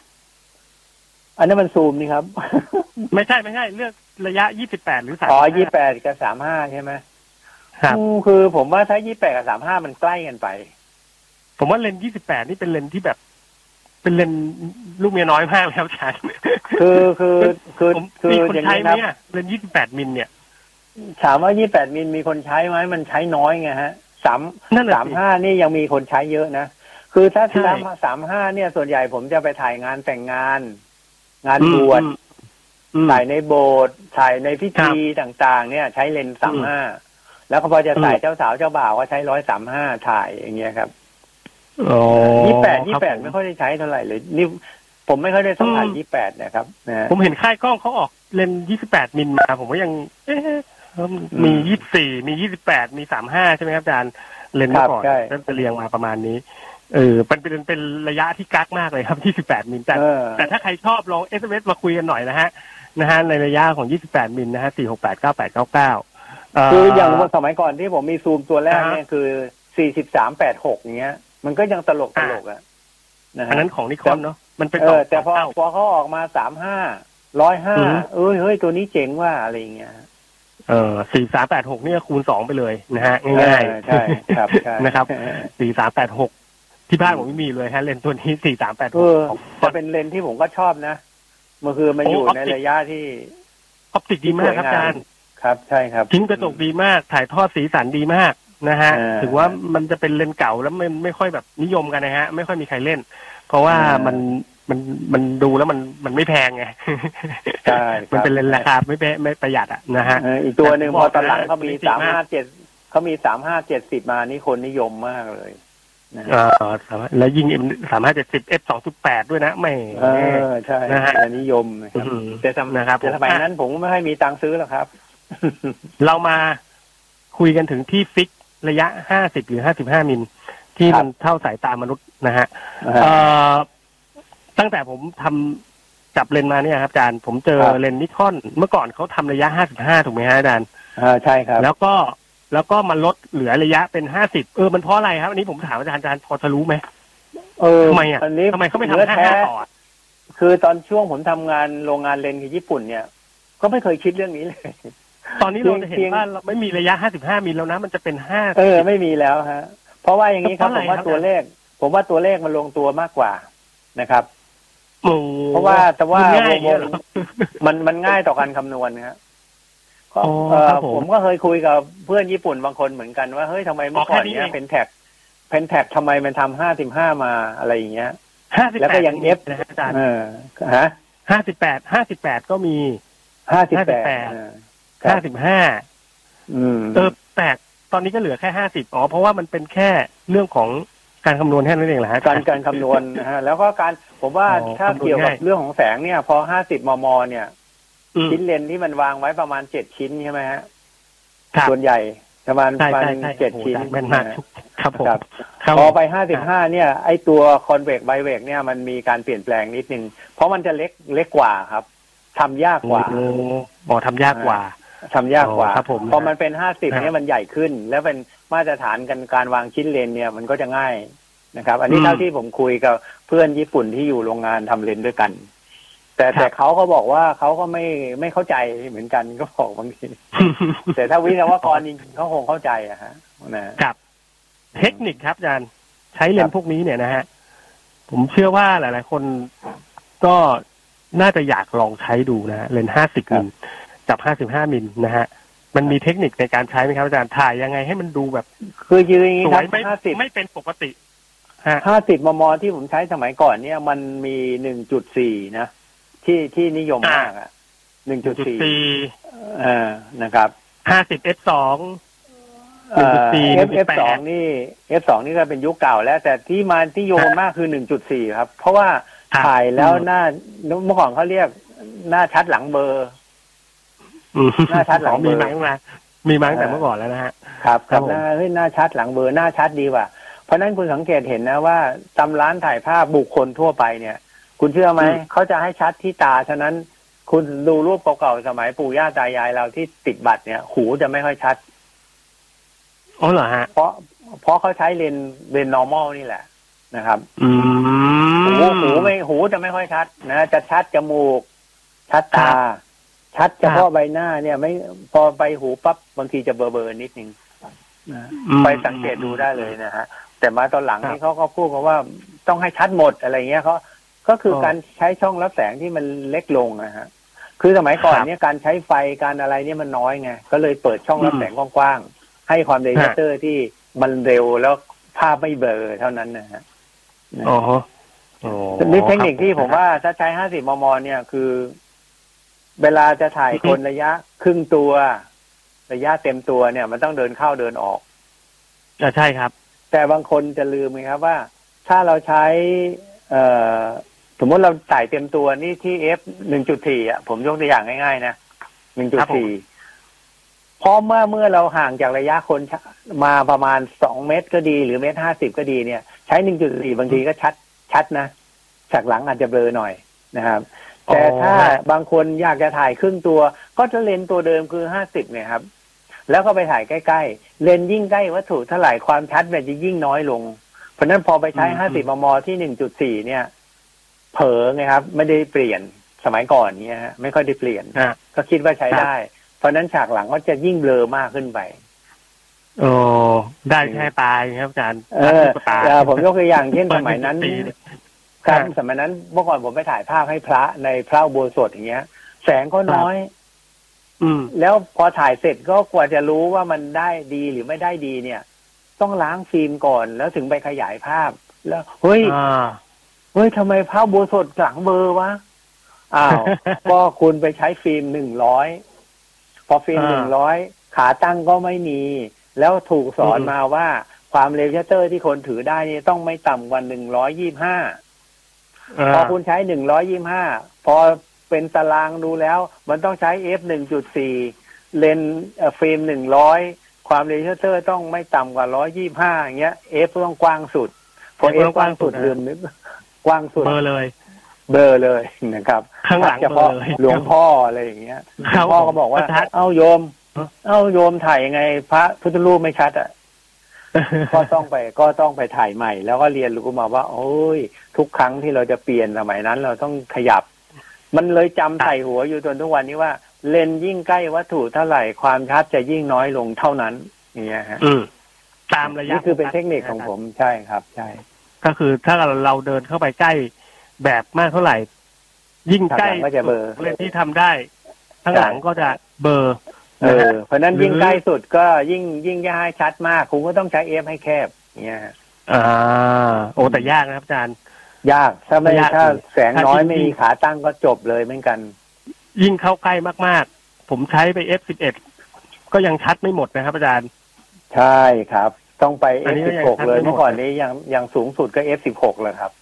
อันนั้นมันซูมนี่ครับ ไม่ใช่ไม่ใช่เลือกระยะยี่สิบแปดหรือสามอ๋อยี่แปดกับสามห้าใช่ไหมครับอืมคือผมว่าถ้ายี่แปดกับสามห้ามันใกล้กันไป ผมว่าเลนส์ยี่สิบแปดนี่เป็นเลนส์ที่แบบ เป็นเลนส์ลูกเมียน้อยมากแล้วอาจารย์คือคือคือผมคือมีคนอย่างใช้นี้ไหมครับอะเลนส์ยี่สิบแปดมิลเนี่ย ถามว่ายี่แปดมิลมีคนใช้ไหมมันใช้น้อยไงฮะสามนั่นแหละสามห้านี่ยังมีคนใช้เยอะนะคือถ้าใช่สามสามห้าเนี่ย ส่วนใหญ่ผมจะไปถ่ายงานแต่งงาน งานบวชอืมถ่ายในโบสถ์ถ่ายในพิธีคต่าง ๆ เนี่ย ใช้เลนส์สามห้าแล้วก็พอจะถ่ายเจ้าสาวเจ้าบ่าวก็ใช้ร้อยสามห้าถ่ายอย่างเงี้ยครับอ๋อ ยี่แปดยี่ครับแปดผไม่ค่อยได้ใช้เท่าไหร่เลยนี่ผมไม่ค่อยได้ต้องถ่ายอืมยี่แปดนะครับนะฮะผมเห็นค่ายกล้องเขาออกเลนยี่สิบแปดมิลมา ผมก็ยัง เอ๊ะมีอืมยี่สี่มียี่สิบแปดมีสามห้าใช่ไหมครับอาจารย์เลนครัเมื่อบก่อนใช่ก็จะเรียงมาประมาณนี้เออเป็นเป็นเป็นระยะที่กักมากเลยครับยี่สิบแปดมิลแต่เออแต่ถ้าใครชอบลองเอสเอสมาคุยกันหน่อยนะฮะนะฮะในระยะของยี่สิบแปดมิลนะฮะสี่หกแปดเก้าแปดเก้าเก้าคืออย่างเมื่อสมัยก่อนที่ผมมีซูมตัวแรกอ่าเนี่ยคือสี่สิบสามแปดหกเงี้ย มันก็ยังตลกตลกอะนะฮะอันนั้นของนิคอนเนาะมันเป็นเออแต่พอเท่าพอเขาออกมาสามห้าร้อยห้าอืมเอ้ยเฮ้ยตัวนี้เจ๋งว่าอะไรอย่างเงี้ยเออสี่สามแปดหกเนี่ยคูณสองไปเลยนะฮะง่ายเออใช่ครับใช่นะครับสี่สามแปดหกที่บ้านผมไม่มีเลยฮะเลนส์ตัวนี้สี่สามแปดหเอกอของจะเป็นเลนส์ที่ผมก็ชอบนะมันคือมันโอ้อยู่ออปในติกระยะที่ออปติกดีมากครับอาจารย์ครับ ใช่ครับ ทิ้งกระจกดีมาก ถ่ายทอดสีสันดีมาก นะฮะเออถือว่ามันจะเป็นเลนส์เก่าแล้วมันไม่ค่อยแบบนิยมกันนะฮะ ไม่ค่อยมีใครเล่น เพราะว่าเออมันมันมันดูแล้วมันมันไม่แพงไงใช่ครับมันเป็นเลนส์ราคาไม่แพไม่ประหยัดอะนะฮะเอออีกตัวหนึ่งแต่พผมอตอนหลังบอกนะเขามีจริงๆสามมากห้าเจ็ดเขามีสามห้าเจ็ดสิบมานี่คนนิยมมากเลยนะเออสามารถแล้วยิงสามารถเจ็ดสิบเอฟสองจุดแปดด้วยนะไม่เออใช่นะฮะจะนิยมนะครับอืมแต่สมนะครับแต่สมัยนั้นผมไม่ให้มีตังค์ซื้อหรอกครับ เรามาคุยกันถึงที่ฟิก ระยะห้าสิบหรือห้าสิบห้ามิลที่ครับมันเท่าสายตามนุษย์นะฮะอ่าเอ่อตั้งแต่ผมทำจับเลนส์มาเนี่ยครับอาจารย์ผมเจอครับเลนส์นิคอนเมื่อก่อนเขาทำระยะ55ถูกไหมฮะอาจารย์อ่าใช่ครับ แล้วก็แล้วก็มาลดเหลือระยะเป็น50เออมันเพราะอะไรครับ อันนี้ผมถามอาจารย์อาจารย์พอจะรู้ไหมเออทำไมอะอันนี้ทำไมเขาไม่ทำนื้อแท้55ต่ออะคือตอนช่วงผมทำงานโรงงานเลนส์ที่ญี่ปุ่นเนี่ย ก็ไม่เคยคิดเรื่องนี้เลย ตอนนี้เราจะเห็นเพียงว่าเราไม่มีระยะ 55มิลแล้วนะ มันจะเป็นเออ ไม่มีแล้วฮะ เพราะว่าอย่างนี้ครับเพผราะมอะไรว่าครับตัวเลข ผมว่าตัวเลขมันลงตัวมากกว่านะครับ50โอ้เพราะว่าแต่ว่ามันง่ายอย่างวเงี้ยงเหรอมันมันง่ายต่อการคำนวณนะครับก็อ๋อเอ่อครับผมผมก็เคยคุยกับเพื่อนญี่ปุ่นบางคนเหมือนกันว่าเฮ้ยทำไมเมื่อก่อนอ๋อแค่นี้เนี้ยเองเพนแท็กเพนแท็กทำไมมันทำห้าสิบห้ามาอะไรอย่างเงี้ย58แล้วก็ยัง F นะฮะอาจารย์เออฮะ58 58ก็มีห้าสิบแปด 58 55อืมเออแปลกตอนนี้ก็เหลือแค่50อ๋อเพราะว่ามันเป็นแค่เรื่องของการคำนวณแค่นั้นเองเหรอฮะการการคำนวณนะฮะแล้วก็การผมว่าอ๋อถ้าคำนวณเกี่ยวกับง่ายเรื่องของแสงเนี่ย พอห้าสิบมมเนี่ยอืมชิ้นเลนส์ที่มันวางไว้ประมาณเจ็ดชิ้นใช่ไหมฮะครับส่วนใหญ่ประมาณใช่ประมาณใช่ใช่เจ็ดโอ้โหชิ้นแม่นมากนะฮะครับผมครับครับพอไปห้าสิบห้าเนี่ย ไอตัวคอนเวกไบเวกเนี่ยมันมีการเปลี่ยนแปลงนิดนึง เพราะมันจะเล็กเล็กกว่าครับทำยากกว่าโอ้อ๋อทำยากกว่า ทำยากกว่าอ๋อครับผมพอมันเป็นห้าสิบครับเนี่ยมันใหญ่ขึ้น แล้วเป็นมาตรฐานกันการวางชิ้นเลนเนี่ยมันก็จะง่ายนะครับ อันนี้อืมเท่าที่ผมคุยกับเพื่อนญี่ปุ่นที่อยู่โรงงานทำเลนด้วยกัน แต่ครับแต่เขาก็บอกว่าเขาก็ไม่ไม่เข้าใจเหมือนกันก็บอกบางทีแต่ถ้าวิศวกรจริงๆเขาคงเข้าใจอะฮะนะครับเทคนิคครับอาจารย์ใช้เลครันบส์พวกนี้เนี่ยนะฮะผมเชื่อว่าหลาย ๆ คนก็น่าจะอยากลองใช้ดูนะฮะเลนห้าสิบมิล จับห้าสิบห้ามิลนะฮะ มันมีเทคนิคในการใช้ไหมครับอาจารย์ ถ่ายยังไงให้มันดูแบบคือยืนอย่างนี้สควรับยไม่ห้าสิบไม่เป็นปกติฮะห้าสิบมม ที่ผมใช้สมัยก่อนเนี่ยมันมีหนึ่งจุดสี่นะ ที่ที่นิยมมากอะหนึ่งจุดสี่สี่เออนะครับห้าสิบเอฟสองเอ่อ 1.4 F F สองนี่ F สองนี่ก็เป็นยุคเก่าแล้ว แต่ที่มาที่โยนมากคือหนึ่งจุดสี่ครับ เพราะว่าถ่ายแล้วหน้าเมื่อก่อนเขาเรียกหน้าชัดหลังเบอร์ หน้าชัดหลังอ๋อมีเบอร์มาตั้งแต่มีมาตั้งแต่เมื่อก่อนแล้วนะฮะครับครับหน้าเฮ้ยหน้าชัดหลังเบอร์หน้าชัดดีว่ะเพราะฉะนั้นคุณสังเกตเห็นนะว่าตำร้านถ่ายภาพบุคคลทั่วไปเนี่ย คุณเชื่อไหมอืมเขาจะให้ชัดที่ตาฉะนั้นคุณดูรูปเก่าๆสมัยปู่ย่าตายายเราที่ติดบัตรเนี่ย หูจะไม่ค่อยชัดอ๋อเหรอฮะ เพราะเพราะเขาใช้เลนส์เลนส์ normal นี่แหละนะครับ อืมหูหูไม่หูจะไม่ค่อยชัด นะจะชัดจมูก ชัดตา ชัดเฉพาะใบหน้าเนี่ยไม่พอใบหูปั๊บบางทีจะเบลอๆนิดนึงนะอืมไปสังเกตดูได้เลยนะฮะ แต่มาตอนหลังครับนี่เขาก็พูดมาว่าต้องให้ชัดหมดอะไรเงี้ยเขาก็คือการใช้ช่องรับแสงที่มันเล็กลงนะฮะ คือสมัยก่อนครับเนี่ยการใช้ไฟการอะไรเนี่ยมันน้อยไงก็เลยเปิดช่องรับอืมแสงกว้างๆให้ความเร็วชัตเตอร์ที่มันเร็วแล้วภาพไม่เบลอเท่านั้นนะฮะอ๋ออ๋อนี่เทคนิคที่รับผมว่าถ้าใช้50มมเนี่ยคือ เวลาจะถ่ายอือฮึคนระยะครึ่งตัว ระยะเต็มตัวเนี่ย มันต้องเดินเข้าเดินออกอ่าใช่ครับ แต่บางคนจะลืมไงครับว่า ถ้าเราใช้ เอ่อสมมติเราถ่ายเต็มตัวนี่ที่ f 1.4อะผมยกตัวอย่างง่ายๆนะครับผม1.4เพราะเมื่อเมื่อเราห่างจากระยะคนมาประมาณ2เมตรก็ดีหรือเมตรห้าสิบก็ดีเนี่ย ใช้1.4บางทีก็ชัดชัดนะฉากหลังอาจจะเบลอหน่อยนะครับ แต่ถ้าบางคนอยากจะถ่ายครึ่งตัว ก็จะเลนส์ตัวเดิมคือห้าสิบเนี่ยครับ แล้วก็ไปถ่ายใกล้ๆ เลนส์ยิ่งใกล้วัตถุเท่าไหร่ความชัดมันจะยิ่งน้อยลง เพราะฉะนั้นพอไปใช้อืมห้าสิบมมที่หนึ่งจุดสี่เนี่ย เผลอไงครับ ไม่ได้เปลี่ยนสมัยก่อนเนี่ยฮะไม่ค่อยได้เปลี่ยนฮะก็คิดว่าใช้ได้ เพราะฉะนั้นฉากหลังก็จะยิ่งเบลอมากขึ้นไปโอ้ได้แค่ตายครับอาจารย์เออตุ๊กตาเอ่อผมยกตัวอย่างเช่นสมัยนั้น เปิดเป็นปีเลยครับครับสมัยนั้นเมื่อก่อนผมไปถ่ายภาพให้พระในพระอุโบสถอย่างเงี้ย แสงก็น้อย อืม แล้วพอถ่ายเสร็จก็กว่าจะรู้ว่ามันได้ดีหรือไม่ได้ดีเนี่ย ต้องล้างฟิล์มก่อนแล้วถึงไปขยายภาพ แล้วเฮ้ยอ่าเฮ้ยทำไมภาพโบสถหลังเบลอร์วะอ้าวก็คุณไปใช้ฟิล์มหนึ่งร้อยพอฟิล์มอ่าหนึ่งร้อยขาตั้งก็ไม่มี แล้วถูกสอนอืมมาว่าความเร็วชัตเตอร์ที่คนถือได้นี่ต้องไม่ต่ำกว่าหนึ่งร้อยยี่ห้า พอคุณใช้หนึ่งร้อยยี่ห้าพอเป็นตารางดูแล้ว มันต้องใช้ f หนึ่งจุดสี่เลนส์เอ่อฟิล์มหนึ่งร้อยความเร็วชัตเตอร์ต้องไม่ต่ำกว่าร้อยยี่ห้าอย่างเงี้ย F ต้องกว้างสุด พอเอฟกว้างสุดลืมนึกกว้างสุดเบอร์เลย เบลอเลยนะครับข้างหลังเฉพาะเบลอเลยหลวงพ่ออะไรอย่างเงี้ยครับพ่อก็บอกว่าประทัดเอ้าโยมฮะเอ้าโยมถ่ายยังไง พระพุทธรูปไม่ชัดอะ ก็ต้องไปก็ต้องไปถ่ายใหม่ แล้วก็เรียนรู้มาว่า โอ้ย ทุกครั้งที่เราจะเปลี่ยนสมัยนั้น เราต้องขยับ มันเลยจำใส่หัวอยู่จนทุกวันนี้ว่า เลนส์ยิ่งใกล้วัตถุเท่าไหร่ความชัดจะยิ่งน้อยลงเท่านั้นอย่างเงี้ยฮะอืมตามระยะนี่คือเป็นเทคนิคของผมใช่ครับ ใช่ ก็คือถ้าเราเดินเข้าไปใกล้แบบมากเท่าไหร่ ยิ่งใกล้ข้างหลังก็จะเบลอเลนที่ทำได้ข้างหลังก็จะเบลอร์ เออเพราะฉะนั้นหรือยิ่งใกล้สุดก็ยิ่งยิ่งจะให้ชัดมากคุณก็ต้องใช้เอฟให้แคบอย่างเงี้ยฮะอ่าโอ้แต่ยากนะครับอาจารย์ ยากถ้าไม่ยากถ้าแสงน้อยถ้าจริงๆไม่มีขาตั้งก็จบเลยเหมือนกัน ยิ่งเข้าใกล้มากๆ ผมใช้ไป F11 ก็ยังชัดไม่หมดนะครับอาจารย์ ใช่ครับ ต้องไปอันนี้ก็ยัง F16 เลยชัดไม่หมดเมื่อก่อนนี้ยังยังสูงสุดก็ F16 เลยครับ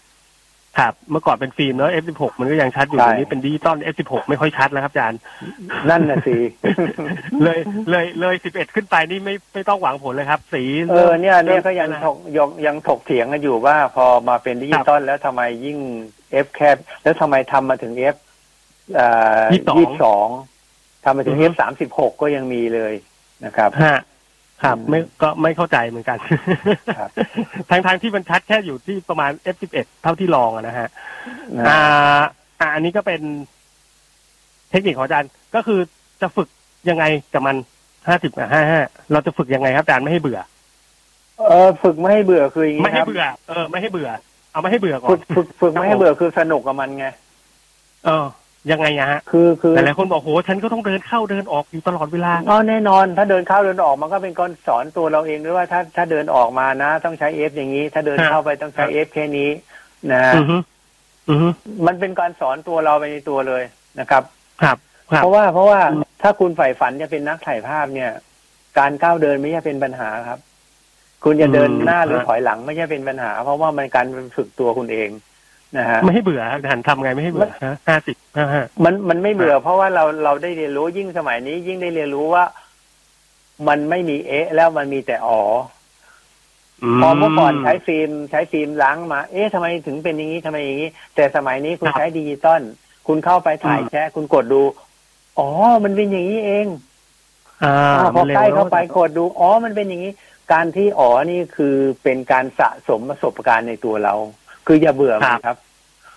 ครับเมื่อก่อนเป็นฟิล์มแล้ว F16 มันก็ยังชัดอยู่ใช่เดี๋ยวนี้เป็นดิจิตอล F16 ไม่ค่อยชัดแล้วครับอาจารย์ นั่นน่ะสิ เลยเลยเลย11 ขึ้นไปนี่ไม่ไม่ต้องหวังผลเลยครับ สี เออเนี่ยเนี่ยก็ยังเริ่มถกยังยังถกเถียงกันอยู่ว่าพอมาเป็นดิจิตอลแล้วทำไมยิ่ง F แคบ แล้วทำไมทำมาถึง F เอ่อ22ยี่สิบสองทำมาถึงอือฮึ F สามสิบหกก็ยังมีเลยนะครับฮะ ครับอืมไม่ก็ไม่เข้าใจเหมือนกันครับทางทางที่มันชัดแค่อยู่ที่ประมาณ F11 เท่าที่ลองอะนะฮะนะอ่าอ่าอันนี้ก็เป็นเทคนิคของอาจารย์ก็คือจะฝึกยังไงกับมันห้าสิบกับห้าห้าเราจะฝึกยังไงครับอาจารย์ไม่ให้เบื่อ เออฝึกไม่ให้เบื่อคืออย่างไม่นี้คให้รับเบื่อเออไม่ให้เบื่อ เอาไม่ให้เบื่อก่อฝึนกฝึกฝึกไม่ให้เบื่อคือสนุกกับมันไง เออ ยังไงอะฮะคือคือหลายๆคนบอกโหฉันก็ต้องเดินเข้าเดินออกอยู่ตลอดเวลาอ๋อแน่นอน ถ้าเดินเข้าเดินออกมันก็เป็นการสอนตัวเราเองด้วยว่าถ้าถ้าเดินออกมานะ ต้องใช้เอฟอย่างนี้ ถ้าเดินครับเข้าไปต้องใช้เอฟแค่นี้นะอือฮึอือฮึมันเป็นการสอนตัวเราไปในตัวเลยนะครับครับครับเพราะว่าเพราะว่าอืมถ้าคุณใฝ่ฝันจะเป็นนักถ่ายภาพเนี่ย การก้าวเดินไม่ใช่เป็นปัญหาครับ คุณจะเดินหน้าหรือถอยหลังไม่ใช่เป็นปัญหา เพราะว่ามันการฝึกตัวคุณเอง นะฮะไม่ให้เบื่ออาจารย์ทำไงไม่ให้เบื่อฮะห้าสิบห้าห้ามันมันไม่เบื่อ เพราะว่าเราเราได้เรียนรู้ยิ่งสมัยนี้ ยิ่งได้เรียนรู้ว่า มันไม่มีเอะแล้วมันมีแต่อ๋ออพอเมื่อก่อนใช้ฟิล์มใช้ฟิล์มล้างมา เอ๊ะทำไมถึงเป็นอย่างนี้ทำไมอย่างนี้ แต่สมัยนี้คุณครับใช้ดิจิตอลคุณเข้าไปถ่ายอืมแชร์คุณกดดู อ๋อ มันเป็นอย่างนี้เองอ่าอาพอมันร็วใกล้เข้าไปแล้วกดดู อ๋อ มันเป็นอย่างนี้ การที่อ๋อนี่คือเป็นการสะสมประสบการณ์ในตัวเรา คืออย่าเบื่อมันครับ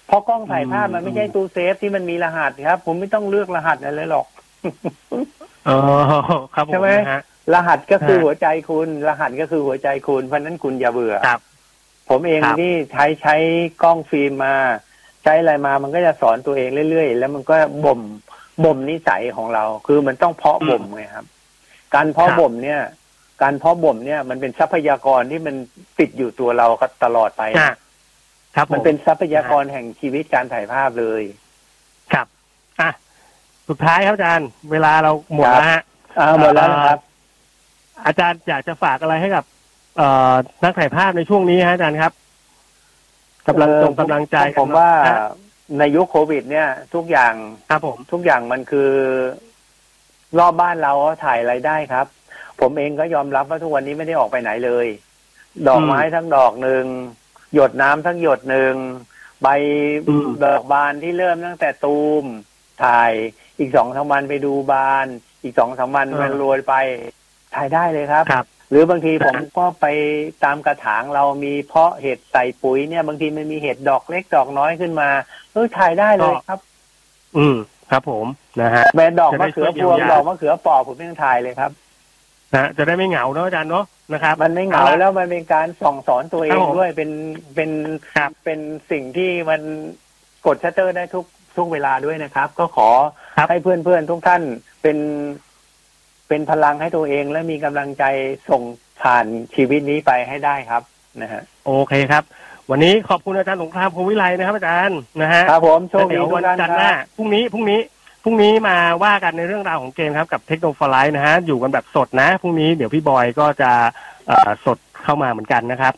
เพราะกล้องถ่ายภาพมันไม่ใช่ตู้เซฟที่มันมีรหัสครับ ผมไม่ต้องเลือกรหัสอะไรหรอกอ๋อครับผมใช่ไหมนะฮะรหัสก็คือฮะหัวใจคุณ รหัสก็คือหัวใจคุณ เพราะฉะนั้นคุณอย่าเบื่อครับ ผมเองครับนี่ใช้ใช้กล้องฟิล์มมา ใช้อะไรมามันก็จะสอนตัวเองเรื่อยๆ แล้วมันก็บ่มบ่มนิสัยของเรา คือมันต้องเพาะบ่มไงครับ การเพาะครับบ่มเนี่ย การเพาะบ่มเนี่ย มันเป็นทรัพยากรที่มันติดอยู่ตัวเราตลอดไปอะ ครับผมันเป็นทรัพยากรแห่งชีวิตการถ่ายภาพเลย ครับอะสุดท้ายครับอาจารย์ เวลาเราหมดครับแล้วฮะอ่าหมดแล้วนะครับ อาจารย์อยากจะฝากอะไรให้กับ เอ่อนักถ่ายภาพในช่วงนี้ฮะอาจารย์ครับกำลังเอ่อส่งกำลังใจผมว่าฮะในยุคโควิด เนี่ย ทุกอย่างครับผม ทุกอย่างมันคือ รอบบ้านเราถ่ายอะไรได้ครับ ผมเองก็ยอมรับว่าทุกวันนี้ไม่ได้ออกไปไหนเลย ดอกไม้ทั้งดอกหนึ่ง หยดน้ำทั้งหยดหนึ่งใบอืมดอกบานที่เริ่มตั้งแต่ตูมถ่ายอีกสองสามวันไปดูบาน อีกสองสามวันมันโรยไปถ่ายได้เลยครับครับหรือบางทีผมก็ไปตามกระถางเรามีเพาะเห็ดใส่ปุ๋ยเนี่ย บางทีมันมีเห็ดดอกเล็กดอกน้อยขึ้นมาเออถ่ายได้เลยครับ อืมครับผมนะฮะแบนดอกมะเขือพวงจะได้ช่วยเยียวยาดอกมะเขือปอกผมยังถ่ายเลยครับนะจะได้ไม่เหงาเนอะอาจารย์เนาะ นะครับมันไม่เหงาเอาละแล้วมันเป็นการส่องสอนตัวเอครังบผมด้วยเป็นเป็นครับเป็นสิ่งที่มันกดชัตเตอร์ได้ทุกทุกเวลาด้วยนะครับ ก็ขอครับให้เพื่อนเพื่อนๆทุกท่านเป็นเป็นพลังให้ตัวเองและมีกำลังใจส่งผ่านชีวิตนี้ไปให้ได้ครับนะฮะโอเคครับ วันนี้ขอบคุณอาจารย์สงครามพงวิไลนะครับอาจารย์นะฮะครับผมโชคแล้วดีเดี๋ยวทุวักนท่านจันทร์คหน้ารับพรุ่งนี้พรุ่งนี้ พรุ่งนี้มาว่ากันในเรื่องราวของเกมครับกับเทคโนโลยีนะฮะอยู่กันแบบสดนะพรุ่งนี้เดี๋ยวพี่บอยก็จะสดเข้ามาเหมือนกันนะครับ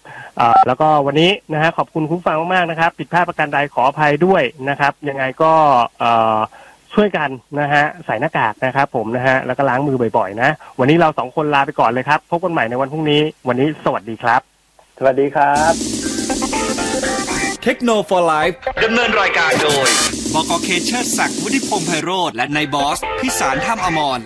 แล้วก็วันนี้นะฮะขอบคุณคุณฟังมากๆนะครับ ผิดพลาดประการใดขออภัยด้วยนะครับ ยังไงก็ช่วยกันนะฮะใส่หน้ากากนะครับผมนะฮะแล้วก็ล้างมือบ่อยๆนะ วันนี้เราสองคนลาไปก่อนเลยครับ พบกันใหม่ในวันพรุ่งนี้ วันนี้สวัสดีครับ สวัสดีครับ เทคโนโลยี Life ดำเนินรายการโดย บกเคเชอร์ศักดิ์วุฒิพงษ์ไพโรธและนายบอส พิสารท่ามอมร